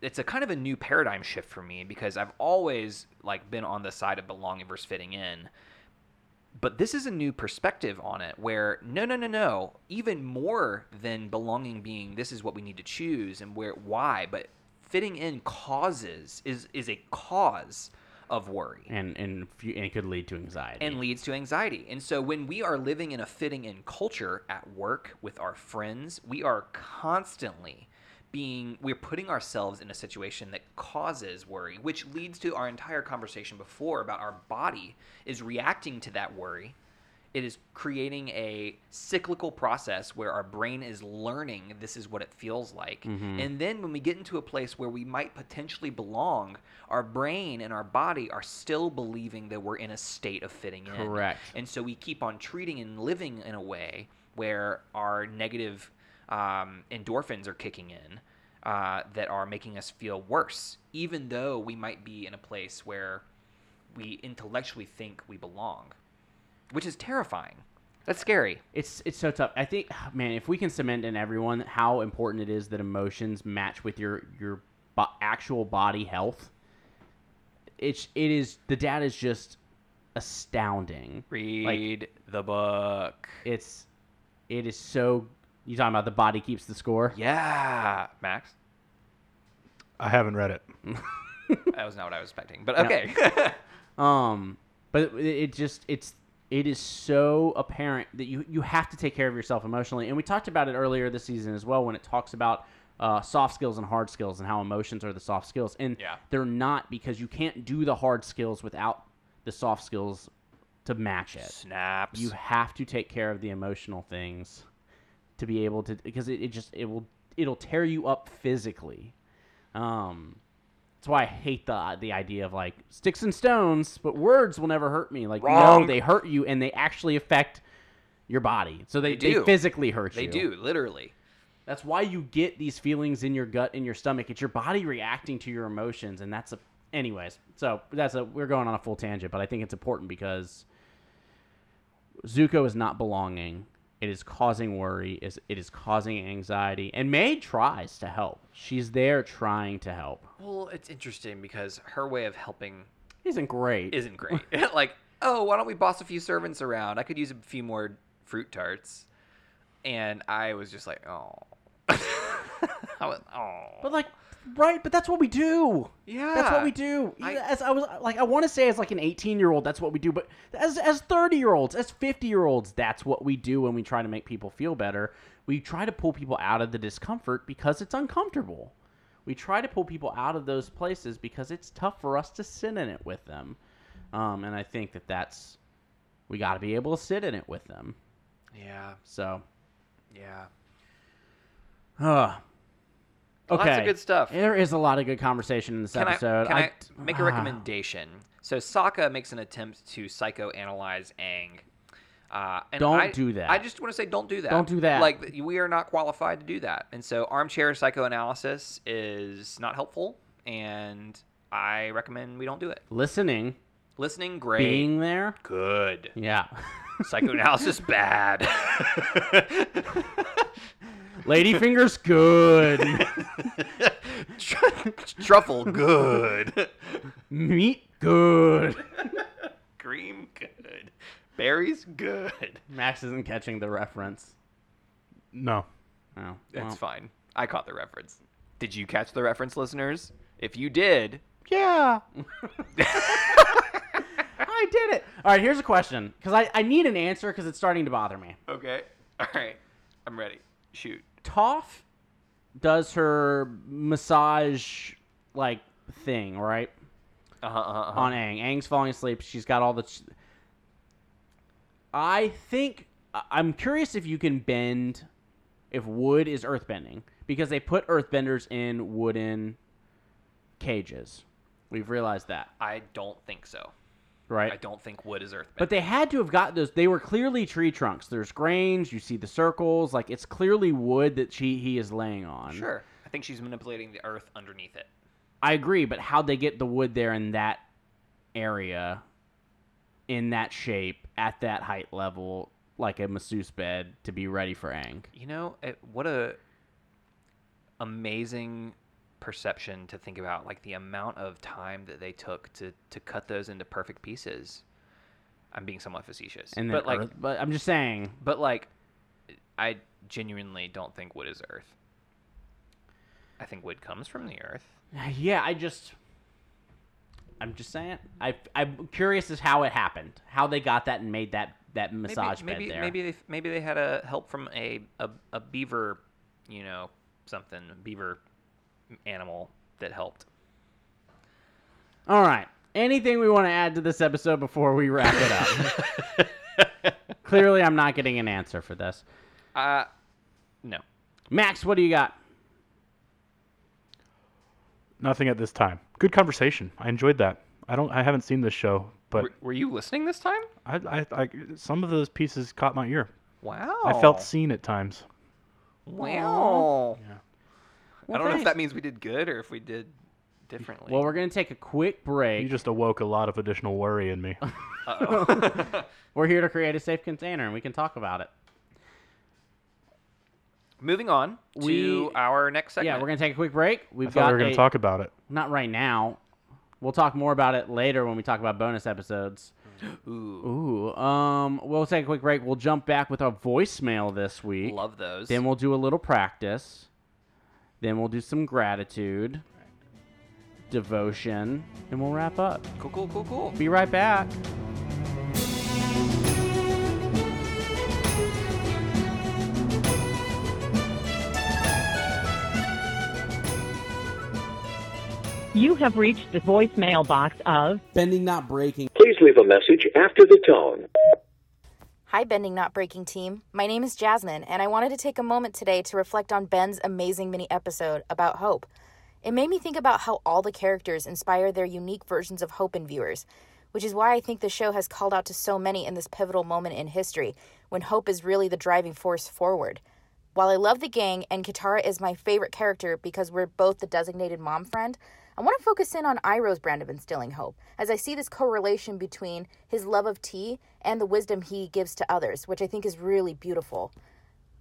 it's a kind of a new paradigm shift for me because I've always like been on the side of belonging versus fitting in. But this is a new perspective on it where no no no no, even more than belonging being this is what we need to choose and where why, but fitting in causes is is a cause of worry And and, and it could lead to anxiety. and leads to anxiety. And so when we are living in a fitting in culture at work with our friends, we are constantly being we're putting ourselves in a situation that causes worry, which leads to our entire conversation before about our body is reacting to that worry. It is creating a cyclical process where our brain is learning this is what it feels like. And then when we get into a place where we might potentially belong, our brain and our body are still believing that we're in a state of fitting in. Correct. And so we keep on treating and living in a way where our negative um, endorphins are kicking in uh, that are making us feel worse, even though we might be in a place where we intellectually think we belong, which is terrifying. That's scary. It's it's so tough. I think, man, if we can cement in everyone how important it is that emotions match with your your bo- actual body health, it's it is the data is just astounding. Read the book. It's it is so. You talking about the body keeps the score? Yeah, Max. I haven't read it. That was not what I was expecting, but okay. Um, but it, it just it's it is so apparent that you you have to take care of yourself emotionally, and we talked about it earlier this season as well when it talks about uh, soft skills and hard skills and how emotions are the soft skills, and Yeah. they're not because you can't do the hard skills without the soft skills to match it. Snaps. You have to take care of the emotional things to be able to because it, it just it will it'll tear you up physically. Um that's why I hate the the idea of like sticks and stones, but words will never hurt me. Like no, they hurt you and they actually affect your body. So they, They they, do. physically hurt they you. They do, literally. That's why you get these feelings in your gut in your stomach. It's your body reacting to your emotions, and that's a. Anyways, so that's a. We're going on a full tangent, but I think it's important because Zuko is not belonging. It is causing worry. Is it is causing anxiety, and Mai tries to help. She's there trying to help. Well, it's interesting because her way of helping Isn't great. isn't great. like, oh, why don't we boss a few servants around? I could use a few more fruit tarts. And I was just like, oh. I was, oh. But like, right? But that's what we do. Yeah. that's what we do. I- as I was like, I want to say as like an 18 year old, that's what we do. But as as 30 year olds, as 50 year olds, that's what we do when we try to make people feel better. We try to pull people out of the discomfort because it's uncomfortable. We try to pull people out of those places because it's tough for us to sit in it with them. Um, and I think that that's we got to be able to sit in it with them. yeah. So, Yeah. uh, Lots of good stuff. There is a lot of good conversation in this Can episode. I, can I, make a ah. recommendation? So Sokka makes an attempt to psychoanalyze Aang. Uh, and Don't I- do that. I just want to say, don't do that. Don't do that. Like we are not qualified to do that, and so armchair psychoanalysis is not helpful, and I recommend we don't do it. Listening, Listening, great. being there, good. yeah. Psychoanalysis, bad. Ladyfinger's good. Tr- Truffle, good. Meat, good. Cream, good. Berries, good. Max isn't catching the reference. No. Oh, That's well. fine. I caught the reference. Did you catch the reference, listeners? If you did, Yeah. I did it. All right, here's a question because I, I need an answer because it's starting to bother me. okay. All right. I'm ready. Shoot. Toph does her massage like thing, right? Uh-huh, uh-huh. on Aang. Aang's falling asleep. She's got all the. I think I'm curious if you can bend, if wood is earthbending because they put earthbenders in wooden cages. We've realized that, I don't think so. Right? I don't think wood is earthbend. But they had to have got those. They were clearly tree trunks. There's grains. You see the circles. Like it's clearly wood that she he is laying on. sure. I think she's manipulating the earth underneath it. I agree, but how'd they get the wood there in that area, in that shape, at that height level, like a masseuse bed, to be ready for Aang? You know, it, what a amazing perception to think about like the amount of time that they took to to cut those into perfect pieces. I'm being somewhat facetious. And but like earth- but I'm just saying, but like I genuinely don't think wood is earth. I think wood comes from the earth. yeah, I just, I'm just saying, I I'm curious as how it happened, how they got that and made that that massage maybe, maybe, bed there. Maybe they maybe they had a help from a, a a beaver, you know, something beaver animal that helped. All right. Anything we want to add to this episode before we wrap it up? Clearly, I'm not getting an answer for this. Uh no. Max, what do you got? Nothing at this time. Good conversation. I enjoyed that. I don't. I haven't seen this show, but were, were you listening this time? I, I, I, some of those pieces caught my ear. Wow. I felt seen at times. Wow. Yeah. I don't know if that means we did good or if we did differently. Well, we're going to take a quick break. You just awoke a lot of additional worry in me. Uh-oh. We're here to create a safe container, and we can talk about it. Moving on to We- our next segment. Yeah, we're going to take a quick break. We've I thought got we were going a- to talk about it. not right now. We'll talk more about it later when we talk about bonus episodes. Ooh, Ooh, um, we'll take a quick break. We'll jump back with our voicemail this week. love those. Then we'll do a little practice. Then we'll do some gratitude, devotion, and we'll wrap up. cool, cool, cool, cool. Be right back. You have reached the voicemail box of Bending, not breaking. Please leave a message after the tone. Hi, Bending Not Breaking team. My name is Jasmine, and I wanted to take a moment today to reflect on Ben's amazing mini episode about hope. It made me think about how all the characters inspire their unique versions of hope in viewers, which is why I think the show has called out to so many in this pivotal moment in history when hope is really the driving force forward. While I love the gang and Katara is my favorite character because we're both the designated mom friend, I want to focus in on Iroh's brand of instilling hope, as I see this correlation between his love of tea and the wisdom he gives to others, which I think is really beautiful.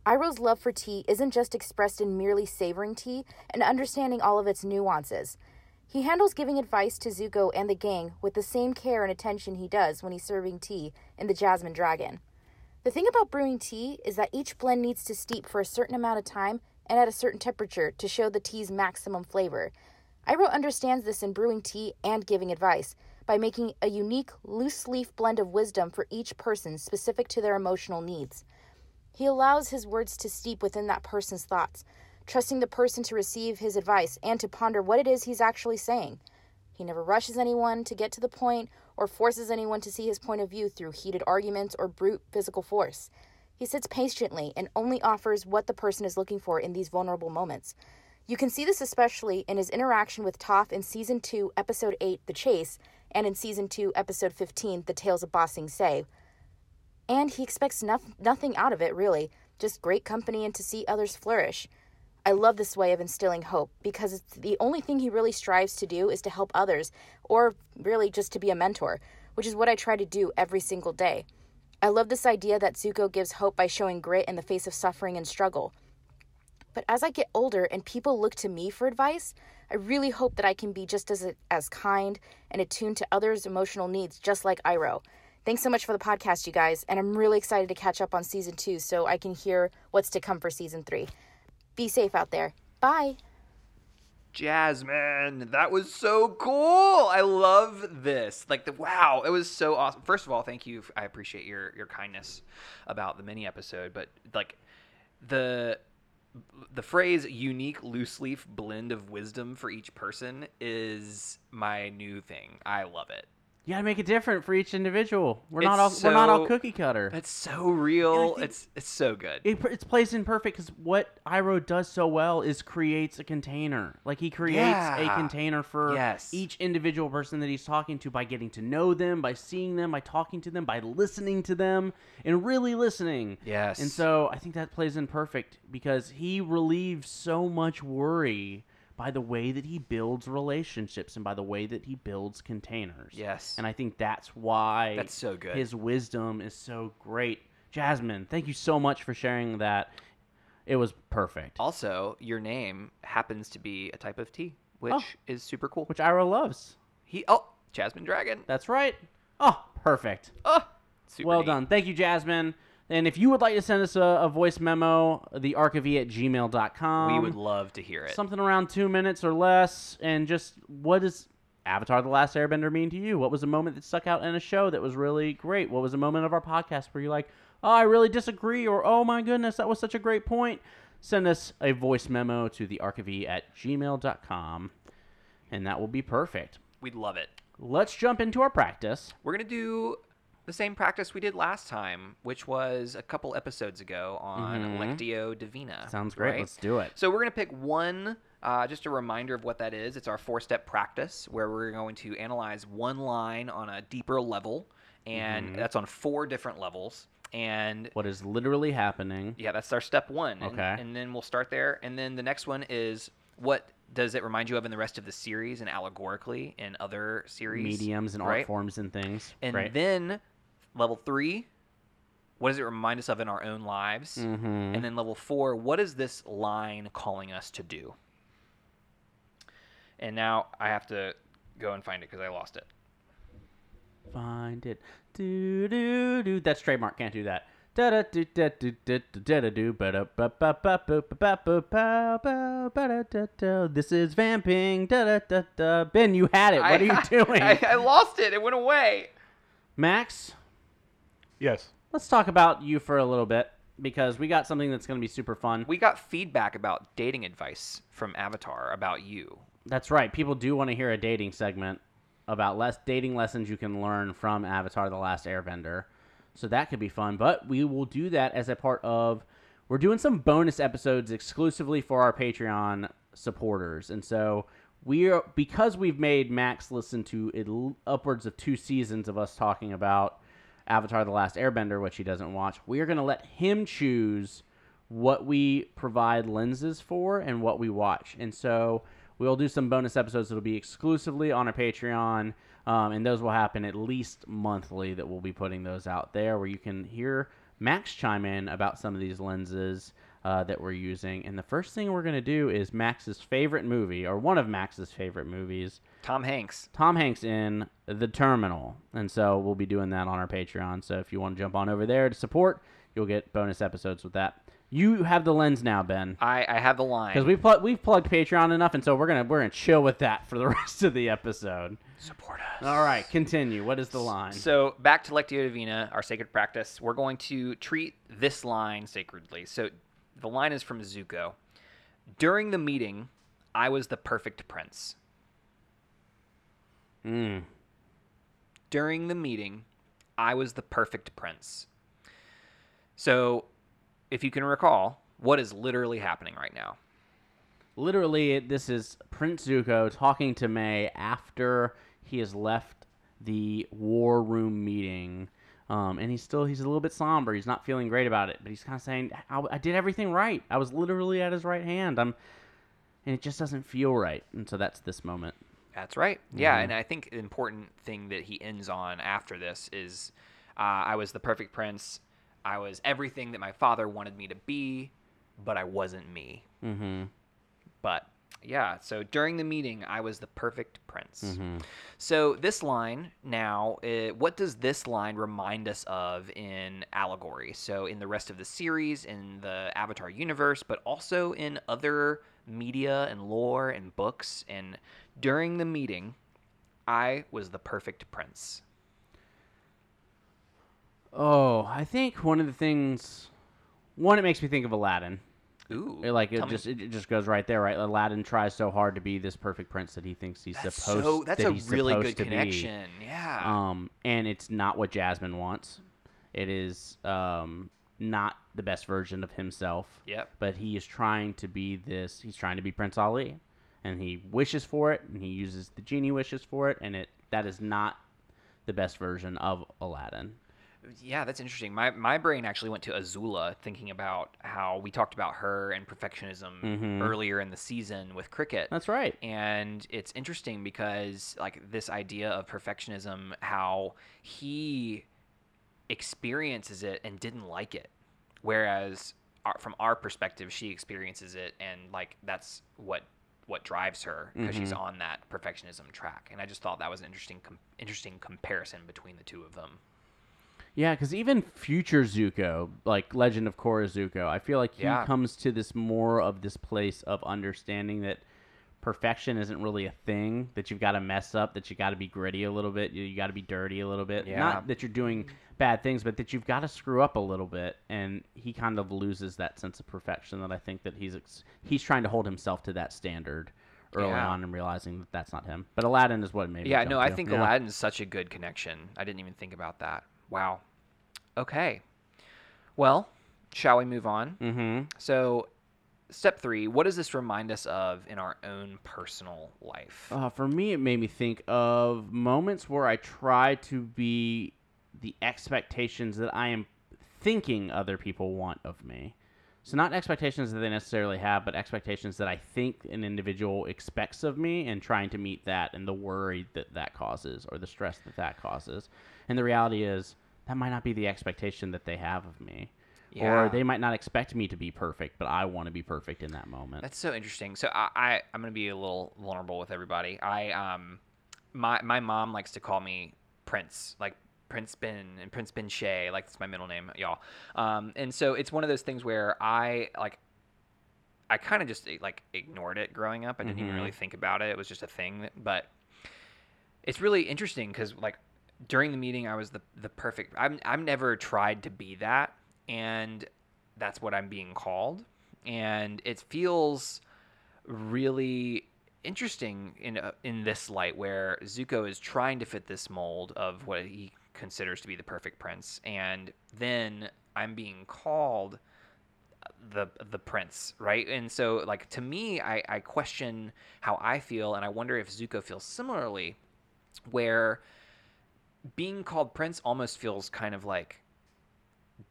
Iroh's love for tea isn't just expressed in merely savoring tea and understanding all of its nuances. He handles giving advice to Zuko and the gang with the same care and attention he does when he's serving tea in the Jasmine Dragon. The thing about brewing tea is that each blend needs to steep for a certain amount of time and at a certain temperature to show the tea's maximum flavor. Iroh understands this in brewing tea and giving advice by making a unique loose leaf blend of wisdom for each person specific to their emotional needs. He allows his words to steep within that person's thoughts, trusting the person to receive his advice and to ponder what it is he's actually saying. He never rushes anyone to get to the point or forces anyone to see his point of view through heated arguments or brute physical force. He sits patiently and only offers what the person is looking for in these vulnerable moments. You can see this especially in his interaction with Toph in Season 2, Episode 8, The Chase, and in Season 2, Episode 15, The Tales of Ba Sing Se. And he expects noth- nothing out of it, really, just great company and to see others flourish. I love this way of instilling hope because it's the only thing he really strives to do is to help others, or really just to be a mentor, which is what I try to do every single day. I love this idea that Zuko gives hope by showing grit in the face of suffering and struggle. But as I get older and people look to me for advice, I really hope that I can be just as as kind and attuned to others' emotional needs, just like Iroh. Thanks so much for the podcast, you guys, and I'm really excited to catch up on season two so I can hear what's to come for season three. Be safe out there. Bye. Jasmine, that was so cool. I love this. Like the wow, it was so awesome. First of all, thank you. I appreciate your your kindness about the mini episode, but like the the phrase unique loose leaf blend of wisdom for each person is my new thing. I love it. You gotta make it different for each individual. We're not all It's we're not all so- cookie cutter. That's so real. think- it's it's so good. it, it's placed in perfect because what Iroh does so well is creates a container. Like he creates a Yeah. container for Yes. each individual person that he's talking to by getting to know them, by seeing them, by talking to them, by listening to them, and really listening. Yes. And so I think that plays in perfect because he relieves so much worry by the way that he builds relationships and by the way that he builds containers. Yes. And I think that's why That's so good. his wisdom is so great. Jasmine, thank you so much for sharing that. It was perfect. also, your name happens to be a type of tea, which Oh. is super cool. Which Iroh loves. he oh, Jasmine Dragon. That's right. Oh, perfect. Oh, super well neat. done. Thank you, Jasmine. And if you would like to send us a, a voice memo, the archivy at gmail.com. We would love to hear it. something around two minutes or less, and just what does Avatar: The Last Airbender mean to you? What was a moment that stuck out in a show that was really great? What was a moment of our podcast where you're like, "Oh, I really disagree," or "Oh my goodness, that was such a great point"? Send us a voice memo to the archivy at gmail.com, and that will be perfect. We'd love it. Let's jump into our practice. We're gonna do the same practice we did last time, which was a couple episodes ago on Lectio Divina. Mm-hmm. Sounds great. right? Let's do it. So we're gonna pick one. Uh, just a reminder of what that is. It's our four-step practice where we're going to analyze one line on a deeper level, and Mm-hmm. that's on four different levels. And What is literally happening? yeah, that's our step one. And, Okay. And then we'll start there. And then the next one is what does it remind you of in the rest of the series and allegorically in other series? Mediums and art forms and things. And right? then Level three, what does it remind us of in our own lives? Mm-hmm. And then level four, what is this line calling us to do? And now I have to go and find it because I lost it. Find it. Do, do, do. That's trademark. Can't do that. This is vamping. Ben, you had it. What are you doing? I, I, I lost it. It went away. Max, Yes. let's talk about you for a little bit because we got something that's going to be super fun. We got feedback about dating advice from Avatar about you. That's right. People do want to hear a dating segment about less dating lessons you can learn from Avatar: The Last Airbender. So that could be fun. But we will do that as a part of. We're doing some bonus episodes exclusively for our Patreon supporters, and so we are because we've made Max listen to it, upwards of two seasons of us talking about Avatar: The Last Airbender, which he doesn't watch. We are going to let him choose what we provide lenses for and what we watch. And so we'll do some bonus episodes that'll be exclusively on our Patreon. Um, and those will happen at least monthly that we'll be putting those out there where you can hear Max chime in about some of these lenses uh, that we're using. And the first thing we're going to do is Max's favorite movie, or one of Max's favorite movies, Tom Hanks. Tom Hanks in The Terminal. And so we'll be doing that on our Patreon. So if you want to jump on over there to support, you'll get bonus episodes with that. You have the lens now, Ben. I, I have the line. Because we've, pl- we've plugged Patreon enough, and so we're gonna we're gonna chill with that for the rest of the episode. support us. All right, continue. What is the line? So back to Lectio Divina, our sacred practice. We're going to treat this line sacredly. So the line is from Zuko. During the meeting, I was the perfect prince. Mm. During the meeting, I was the perfect prince. So, if you can recall, what is literally happening right now? Literally, this is Prince Zuko talking to Mai after he has left the war room meeting. Um, and he's still he's a little bit somber. He's not feeling great about it, but he's kind of saying, I, "I did everything right. I was literally at his right hand. I'm, and it just doesn't feel right." And so that's this moment. That's right. Yeah, and I think the important thing that he ends on after this is uh, I was the perfect prince. I was everything that my father wanted me to be, but I wasn't me. Mm-hmm. But yeah, so during the meeting, I was the perfect prince. So this line now, uh, what does this line remind us of in allegory? So in the rest of the series, in the Avatar universe, but also in other media and lore and books. And during the meeting, I was the perfect prince. Oh, I think one of the things, one, it makes me think of Aladdin. Ooh, It, like it tell me- just it just goes right there, right? Aladdin tries so hard to be this perfect prince that he thinks he's That's supposed. so. That's that a he's really good to be. connection. Yeah. Um, and it's not what Jasmine wants. It is um not the best version of himself. Yep. But he is trying to be this. He's trying to be Prince Ali, and he wishes for it, and he uses the genie wishes for it, and it that is not the best version of Aladdin. Yeah, that's interesting. My my brain actually went to Azula, thinking about how we talked about her and perfectionism Mhm. earlier in the season with cricket. That's right. and it's interesting because like this idea of perfectionism how he experiences it and didn't like it whereas our, from our perspective she experiences it and like that's what what drives her because she's on that perfectionism track and i just thought that was an interesting com- interesting comparison between the two of them Yeah, because even future Zuko, like Legend of Korra Zuko, I feel like he Yeah. comes to this more of this place of understanding that perfection isn't really a thing. That you've got to mess up. That you got to be gritty a little bit. You, you got to be dirty a little bit. Yeah. Not that you're doing bad things, but that you've got to screw up a little bit. And he kind of loses that sense of perfection that I think that he's ex- he's trying to hold himself to that standard early Yeah. on and realizing that that's not him. But Aladdin is what made me. yeah no i think Yeah. aladdin's such a good connection i didn't even think about that wow okay well shall we move on Mhm. So, step three, what does this remind us of in our own personal life? Uh, for me, it made me think of moments where I try to be the expectations that I am thinking other people want of me. So, not expectations that they necessarily have, but expectations that I think an individual expects of me and trying to meet that and the worry that that causes or the stress that that causes. And the reality is, that might not be the expectation that they have of me. Yeah. Or they might not expect me to be perfect, but I want to be perfect in that moment. That's so interesting. So, I, I I'm gonna be a little vulnerable with everybody. I um, my my mom likes to call me Prince, like Prince Ben and Prince Ben Shay, like that's my middle name, y'all. Um, and so it's one of those things where I like. I kind of just like ignored it growing up. I didn't even Mhm. really think about it. It was just a thing. That, but it's really interesting because like during the meeting, I was the the perfect. I'm I've never tried to be that, and that's what I'm being called, and it feels really interesting in uh, in this light where Zuko is trying to fit this mold of what he considers to be the perfect prince, and then I'm being called the the prince, right? And so like to me, I, I question how I feel, and I wonder if Zuko feels similarly, where being called prince almost feels kind of like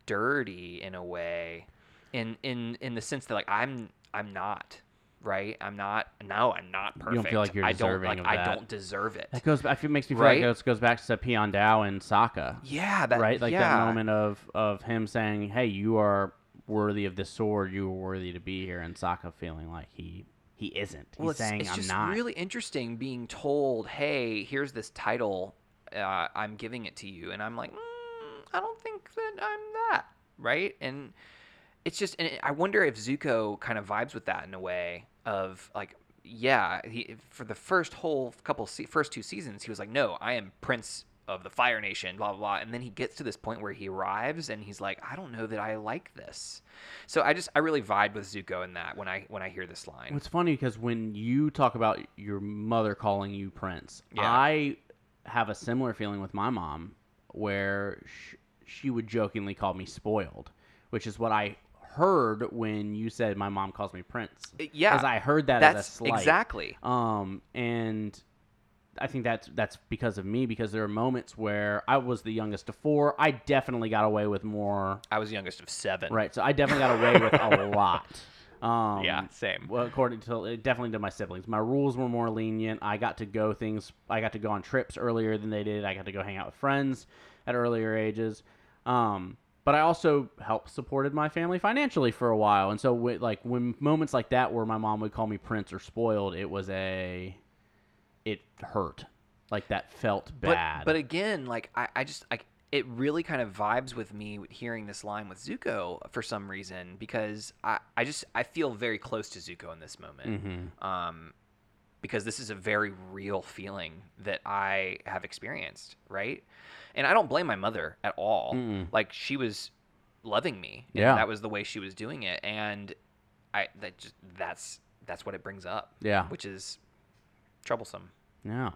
dirty in a way, in in in the sense that like I'm I'm not right. I'm not. No, I'm not perfect. you don't feel like you're I don't deserving like. I don't deserve it. That goes. I feel makes me feel Right? like it goes back to Piandao and Sokka, Yeah, that right? Like yeah. that moment of of him saying, "Hey, you are worthy of this sword. You are worthy to be here," and Sokka feeling like he he isn't. He's Well, it's, saying, it's "I'm just not." really interesting being told, "Hey, here's this title. Uh, I'm giving it to you," and I'm like, mm, "I don't think that I'm that." Right? And it's just, and I wonder if Zuko kind of vibes with that in a way of like, yeah, he for the first whole couple se- first two seasons, he was like, "No, I am Prince." Of the Fire Nation, blah blah blah, and then he gets to this point where he arrives, and he's like, "I don't know that I like this." So I just, I really vibe with Zuko in that when I when I hear this line. It's funny because when you talk about your mother calling you Prince, Yeah. I have a similar feeling with my mom, where sh- she would jokingly call me spoiled, which is what I heard when you said my mom calls me Prince. Uh, yeah, because I heard that as a That's slight. exactly. Um, and I think that's that's because of me because there are moments where I was the youngest of four. I definitely got away with more. I was youngest of seven. Right, so I definitely got away with a lot. Um, Yeah, same. Well, according to definitely to my siblings, my rules were more lenient. I got to go things. I got to go on trips earlier than they did. I got to go hang out with friends at earlier ages. Um, but I also helped supported my family financially for a while, and so with, like when moments like that where my mom would call me prince or spoiled, it was a, it hurt, like that felt But bad. but again, like I, I just like it really kind of vibes with me hearing this line with Zuko for some reason because I, I just I feel very close to Zuko in this moment. Mhm. Um because this is a very real feeling that I have experienced, right? And I don't blame my mother at all. Mm-mm. Like she was loving me. and Yeah. That was the way she was doing it. And I that just that's that's what it brings up. Yeah. which is troublesome. Yeah.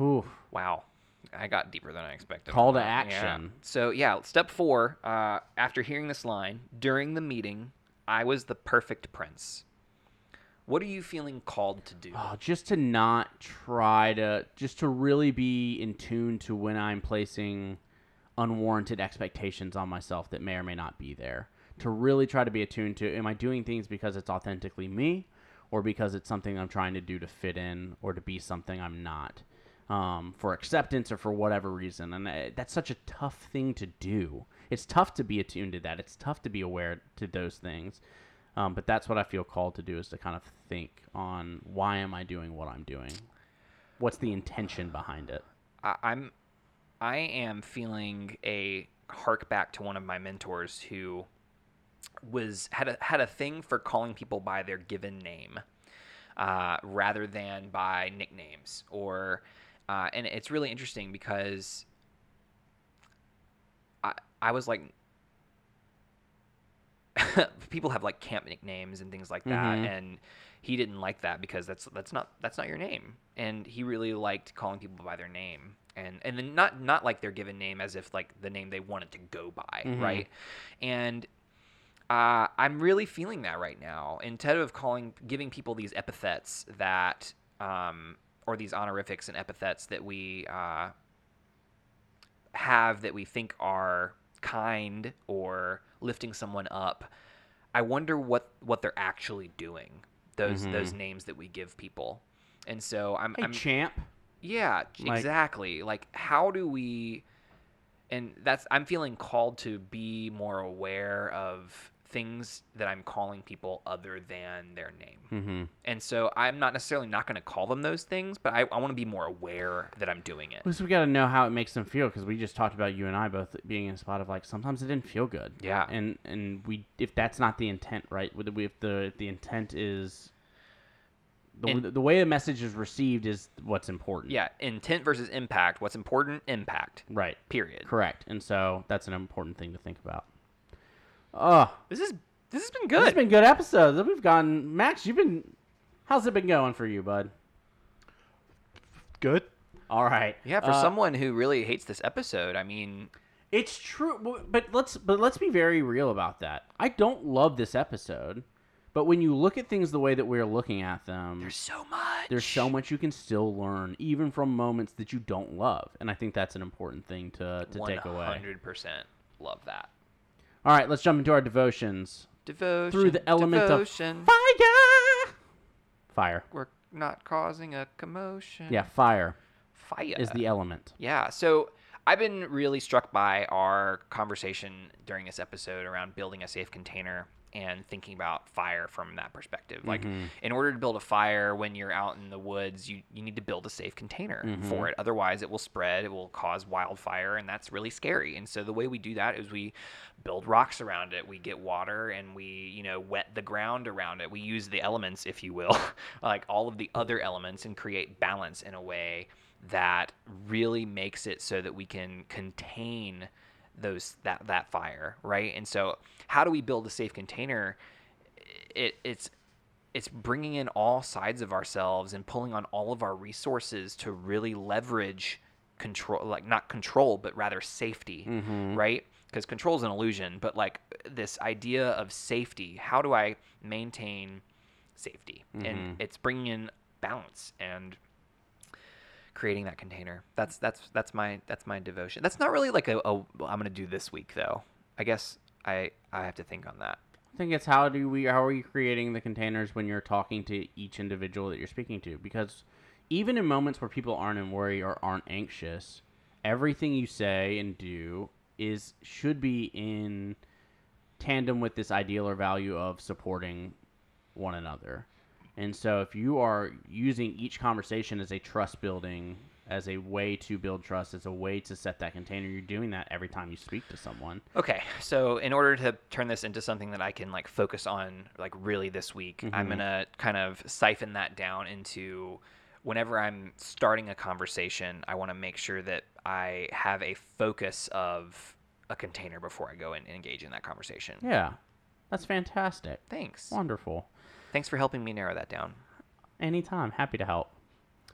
Ooh. Wow. I got deeper than I expected. Call to that. Yeah. action. So yeah, step four. Uh, after hearing this line during the meeting, I was the perfect prince. What are you feeling called to do? Oh, just to not try to, just to really be in tune to when I'm placing unwarranted expectations on myself that may or may not be there. To really try to be attuned to, am I doing things because it's authentically me, or because it's something I'm trying to do to fit in or to be something I'm not, um, for acceptance or for whatever reason. And uh, that's such a tough thing to do. It's tough to be attuned to that. It's tough to be aware to those things. Um, but that's what I feel called to do is to kind of think on why am I doing what I'm doing? What's the intention behind it? I, I'm, I am feeling a hark back to one of my mentors who was had a had a thing for calling people by their given name, uh, rather than by nicknames or, uh, and it's really interesting because. I I was like. people have like camp nicknames and things like that Mhm. and he didn't like that because that's that's not that's not your name and he really liked calling people by their name and and then not not like their given name as if like the name they wanted to go by Mhm. right and uh, I'm really feeling that right now. Instead of calling, giving people these epithets that, um, or these honorifics and epithets that we uh, have that we think are kind or lifting someone up, I wonder what what they're actually doing. Those those names that we give people, and so I'm, Hey, I'm champ. yeah, Like- exactly. Like how do we and that's I'm feeling called to be more aware of things that I'm calling people other than their name. Mm-hmm. And so I'm not necessarily not going to call them those things, but I, I want to be more aware that I'm doing it. Because we got to know how it makes them feel. Because we just talked about you and I both being in a spot of like sometimes it didn't feel good. Yeah. And and we if that's not the intent, right? With- If the if the intent is the, And- the way a message is received is what's important. Yeah, intent versus impact. What's important? Impact. Right. Period. Correct. And so that's an important thing to think about. Oh, This is this has been good. It's been good episodes. We've gone. Max, you've been. How's it been going for you, bud? Good. All right. yeah, for Uh, someone who really hates this episode, I mean, It's true, but let's but let's be very real about that. I don't love this episode, but when you look at things the way that we're looking at them, there's so much. there's so much you can still learn, even from moments that you don't love, and I think that's an important thing to to take away. 100% love that. All right, let's jump into our devotions Devotion. through the element devotion. of fire. Fire. We're not causing a commotion. Yeah, fire Fire. is the element. Yeah. So I've been really struck by our conversation during this episode around building a safe container and thinking about fire from that perspective. Like, mm-hmm. in order to build a fire when you're out in the woods, you, you need to build a safe container mm-hmm. for it. Otherwise, it will spread, it will cause wildfire, and that's really scary. And so, the way we do that is we build rocks around it, we get water, and we, you know, wet the ground around it. We use the elements, if you will, like all of the other elements, and create balance in a way that really makes it so that we can contain those that that fire right? And so how do we build a safe container? It, it's it's bringing in all sides of ourselves and pulling on all of our resources to really leverage control like not control but rather safety mm-hmm. right? Because control is an illusion but like this idea of safety how do i maintain safety? And mm-hmm. it's bringing in balance and creating that container. That's that's that's my that's my devotion. That's not really like a, a I'm gonna do this week though. I guess I I have to think on that. I think it's how do we how are you creating the containers when you're talking to each individual that you're speaking to? Because even in moments where people aren't in worry or aren't anxious, everything you say and do is should be in tandem with this ideal or value of supporting one another. And so if you are using each conversation as a trust building, as a way to build trust, as a way to set that container, you're doing that every time you speak to someone. Okay, so in order to turn this into something that I can like focus on like really this week, I'm mm-hmm. gonna kind of siphon that down into whenever I'm starting a conversation, I want to make sure that I have a focus of a container before I go and engage in that conversation. Yeah. That's fantastic. Thanks. Wonderful. Thanks for helping me narrow that down. Anytime, happy to help.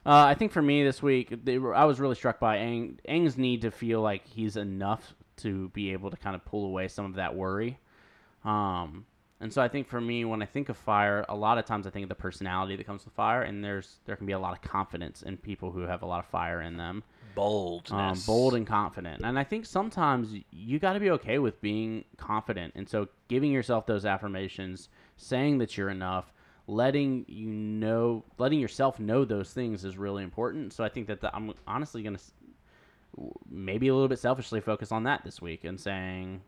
Uh, I think for me this week, they were, I was really struck by Aang, Aang's need to feel like he's enough to be able to kind of pull away some of that worry. Um, and so I think for me, when I think of fire, a lot of times I think of the personality that comes with fire, and there's there can be a lot of confidence in people who have a lot of fire in them, Boldness. um, bold and confident. And I think sometimes you got to be okay with being confident, and so giving yourself those affirmations, saying that you're enough, letting you know, letting yourself know those things is really important. So I think that the, I'm honestly gonna maybe a little bit selfishly focus on that this week and saying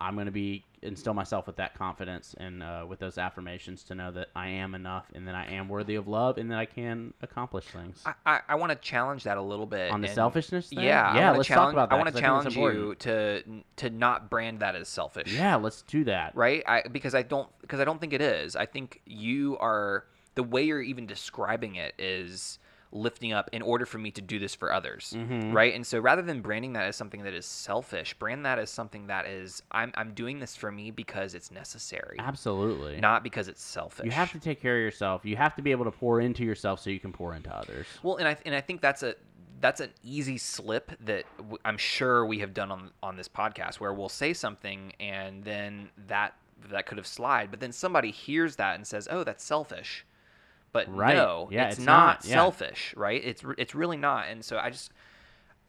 I'm going to be instill myself with that confidence and uh, with those affirmations to know that I am enough and that I am worthy of love and that I can accomplish things. I, I, I want to challenge that a little bit. On the and- selfishness thing? Yeah, Yeah, let's talk challenge, about that, I want to I think it's challenge you to to not brand that as selfish. yeah, let's do that. right? I because I don't because I don't think it is. I think you are the way you're even describing it is lifting up in order for me to do this for others, Mm-hmm. right? And so rather than branding that as something that is selfish, brand that as something that is I'm I'm doing this for me because it's necessary, Absolutely. not because it's selfish. you have to take care of yourself. You have to be able to pour into yourself so you can pour into others. Well, and I and I think that's a that's an easy slip that w- I'm sure we have done on on this podcast where we'll say something and then that that could have slide, but then somebody hears that and says, "Oh, that's selfish." But Right. no, Yeah, it's, it's not, not. Yeah. selfish, right? It's it's really not. And so I just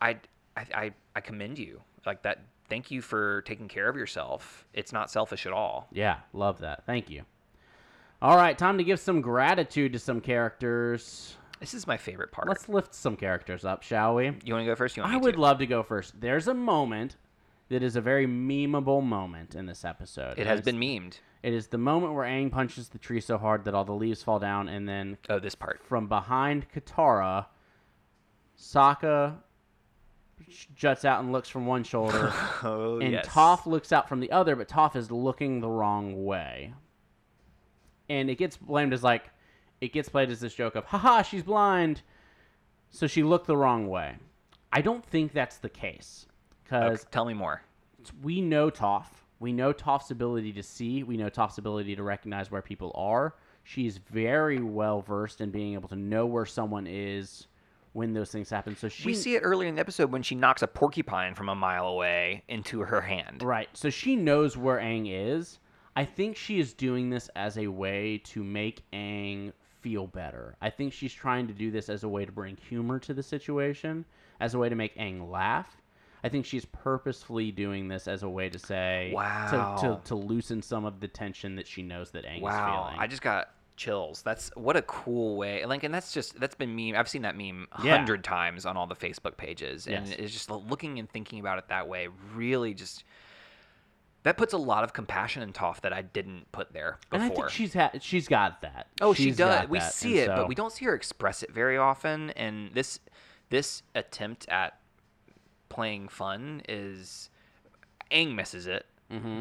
I I I, I commend you like that. Thank you for taking care of yourself. It's not selfish at all. Yeah, love that. Thank you. All right, time to give some gratitude to some characters. This is my favorite part. Let's lift some characters up, shall we? you want to go first? You want I would to? love to go first. There's a moment that is a very memeable moment in this episode. It has been memed. It is the moment where Aang punches the tree so hard that all the leaves fall down, and then Oh, this part. from behind Katara, Sokka juts out and looks from one shoulder, Oh, and yes. Toph looks out from the other, but Toph is looking the wrong way. And it gets blamed as like, it gets played as this joke of, haha, she's blind, so she looked the wrong way. I don't think that's the case. Oh, because Okay, tell me more. we know Toph. We know Toph's ability to see. We know Toph's ability to recognize where people are. She's very well versed in being able to know where someone is when those things happen. So she We see it earlier in the episode when she knocks a porcupine from a mile away into her hand. Right. So she knows where Aang is. I think she is doing this as a way to make Aang feel better. I think she's trying to do this as a way to bring humor to the situation, as a way to make Aang laugh. I think she's purposefully doing this as a way to say to, Wow. to, to loosen some of the tension that she knows that Aang is Wow, feeling. I just got chills. That's what a cool way. Like, and that's just that's been meme. I've seen that meme a Yeah. hundred times on all the Facebook pages, and Yes. it's just looking and thinking about it that way. Really, just that puts a lot of compassion in Toph that I didn't put there and I think she's ha- she's got that. Oh, she does. We that, see and it, so- but we don't see her express it very often. And this this attempt at playing fun is Aang misses it.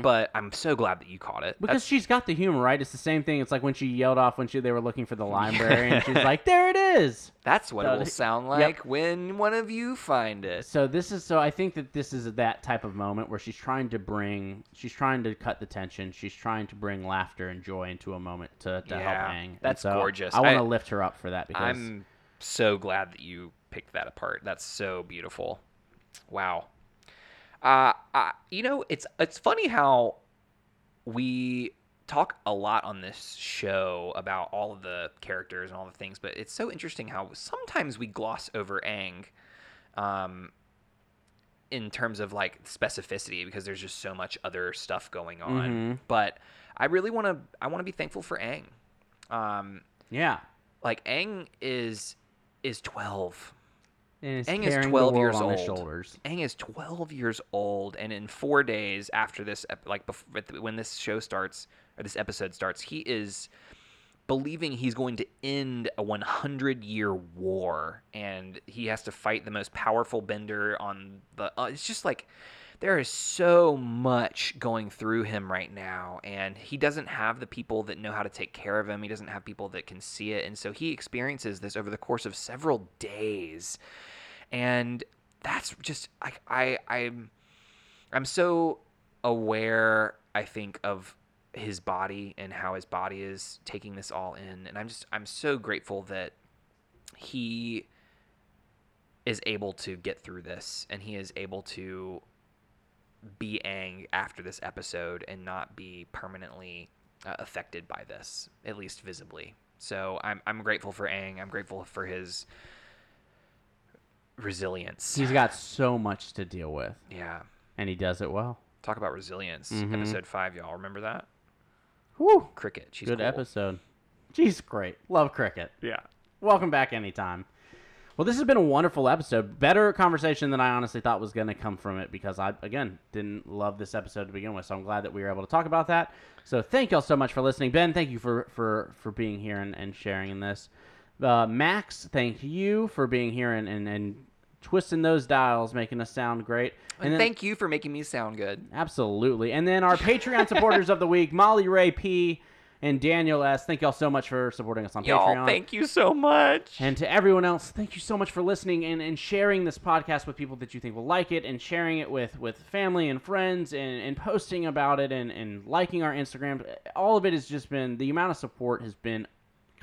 But I'm so glad that you caught it. Mm-hmm. Because That's- she's got the humor, right? It's the same thing. It's like when she yelled off when she they were looking for the library, and she's like, "There it is." That's what So it will sound Yep. like when one of you find it. So this is so I think that this is that type of moment where she's trying to bring she's trying to cut the tension. She's trying to bring laughter and joy into a moment to, to help Yeah, Aang. And that's so gorgeous. I want to lift her up for that because I'm so glad that you picked that apart. That's so beautiful. Wow. Uh, uh, you know, it's it's funny how we talk a lot on this show about all of the characters and all the things, but it's so interesting how sometimes we gloss over Aang, um, in terms of like specificity because there's just so much other stuff going on. Mhm. But I really want to I want to be thankful for Aang. Um, yeah. like Aang is is 12. And Aang is 12 years old. shoulders. Aang is 12 years old, and in four days after this, like bef- at the- when this show starts or this episode starts, he is believing he's going to end a 100 year war, and he has to fight the most powerful bender on the. Uh, it's just like there is so much going through him right now, and he doesn't have the people that know how to take care of him. He doesn't have people that can see it, and so he experiences this over the course of several days and that's just I I I'm I'm so aware I think of his body and how his body is taking this all in. And I'm just I'm so grateful that he is able to get through this and he is able to be Aang after this episode and not be permanently uh, affected by this, at least visibly. So I'm I'm grateful for Aang. I'm grateful for his resilience. He's got so much to deal with, yeah. and he does it well. Talk about resilience. Mhm. Episode five, y'all remember that? Whew. Cricket. She's Good cool. episode. She's great. Love cricket. Yeah. Welcome back anytime. Well, this has been a wonderful episode. Better conversation than I honestly thought was going to come from it because I, again, didn't love this episode to begin with. So I'm glad that we were able to talk about that. So thank y'all so much for listening. Ben, thank you for, for, for being here and, and sharing in this. Uh, Max, thank you for being here and, and, and twisting those dials, making us sound great. And, then- thank you for making me sound good. Absolutely. And then our Patreon supporters of the week, Molly Ray P. and Daniel S. Thank y'all so much for supporting us on Y'all, Patreon. thank you so much. And to everyone else, thank you so much for listening and, and sharing this podcast with people that you think will like it and sharing it with, with family and friends and, and posting about it and, and liking our Instagram. All of it has just been, the amount of support has been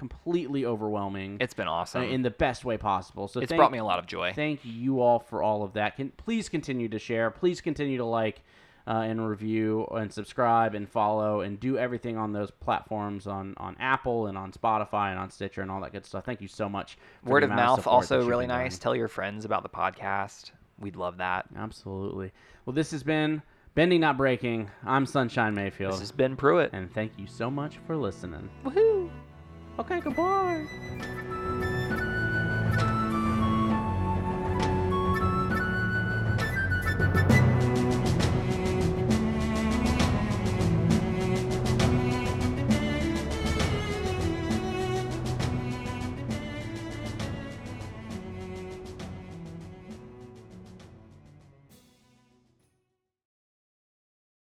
completely overwhelming it's been awesome. uh, in the best way possible. So it's thank, brought me a lot of joy. Thank you all for all of that. Can please continue to share. Please continue to like uh, and review and subscribe and follow and do everything on those platforms on on Apple and on Spotify and on Stitcher and all that good stuff. Thank you so much. for Word of mouth that also really nice. Tell your friends about the podcast. We'd love that. Absolutely. Well, this has been Bending Not Breaking. I'm Sunshine Mayfield. This has been Pruitt. and thank you so much for listening. Woohoo! Okay, goodbye.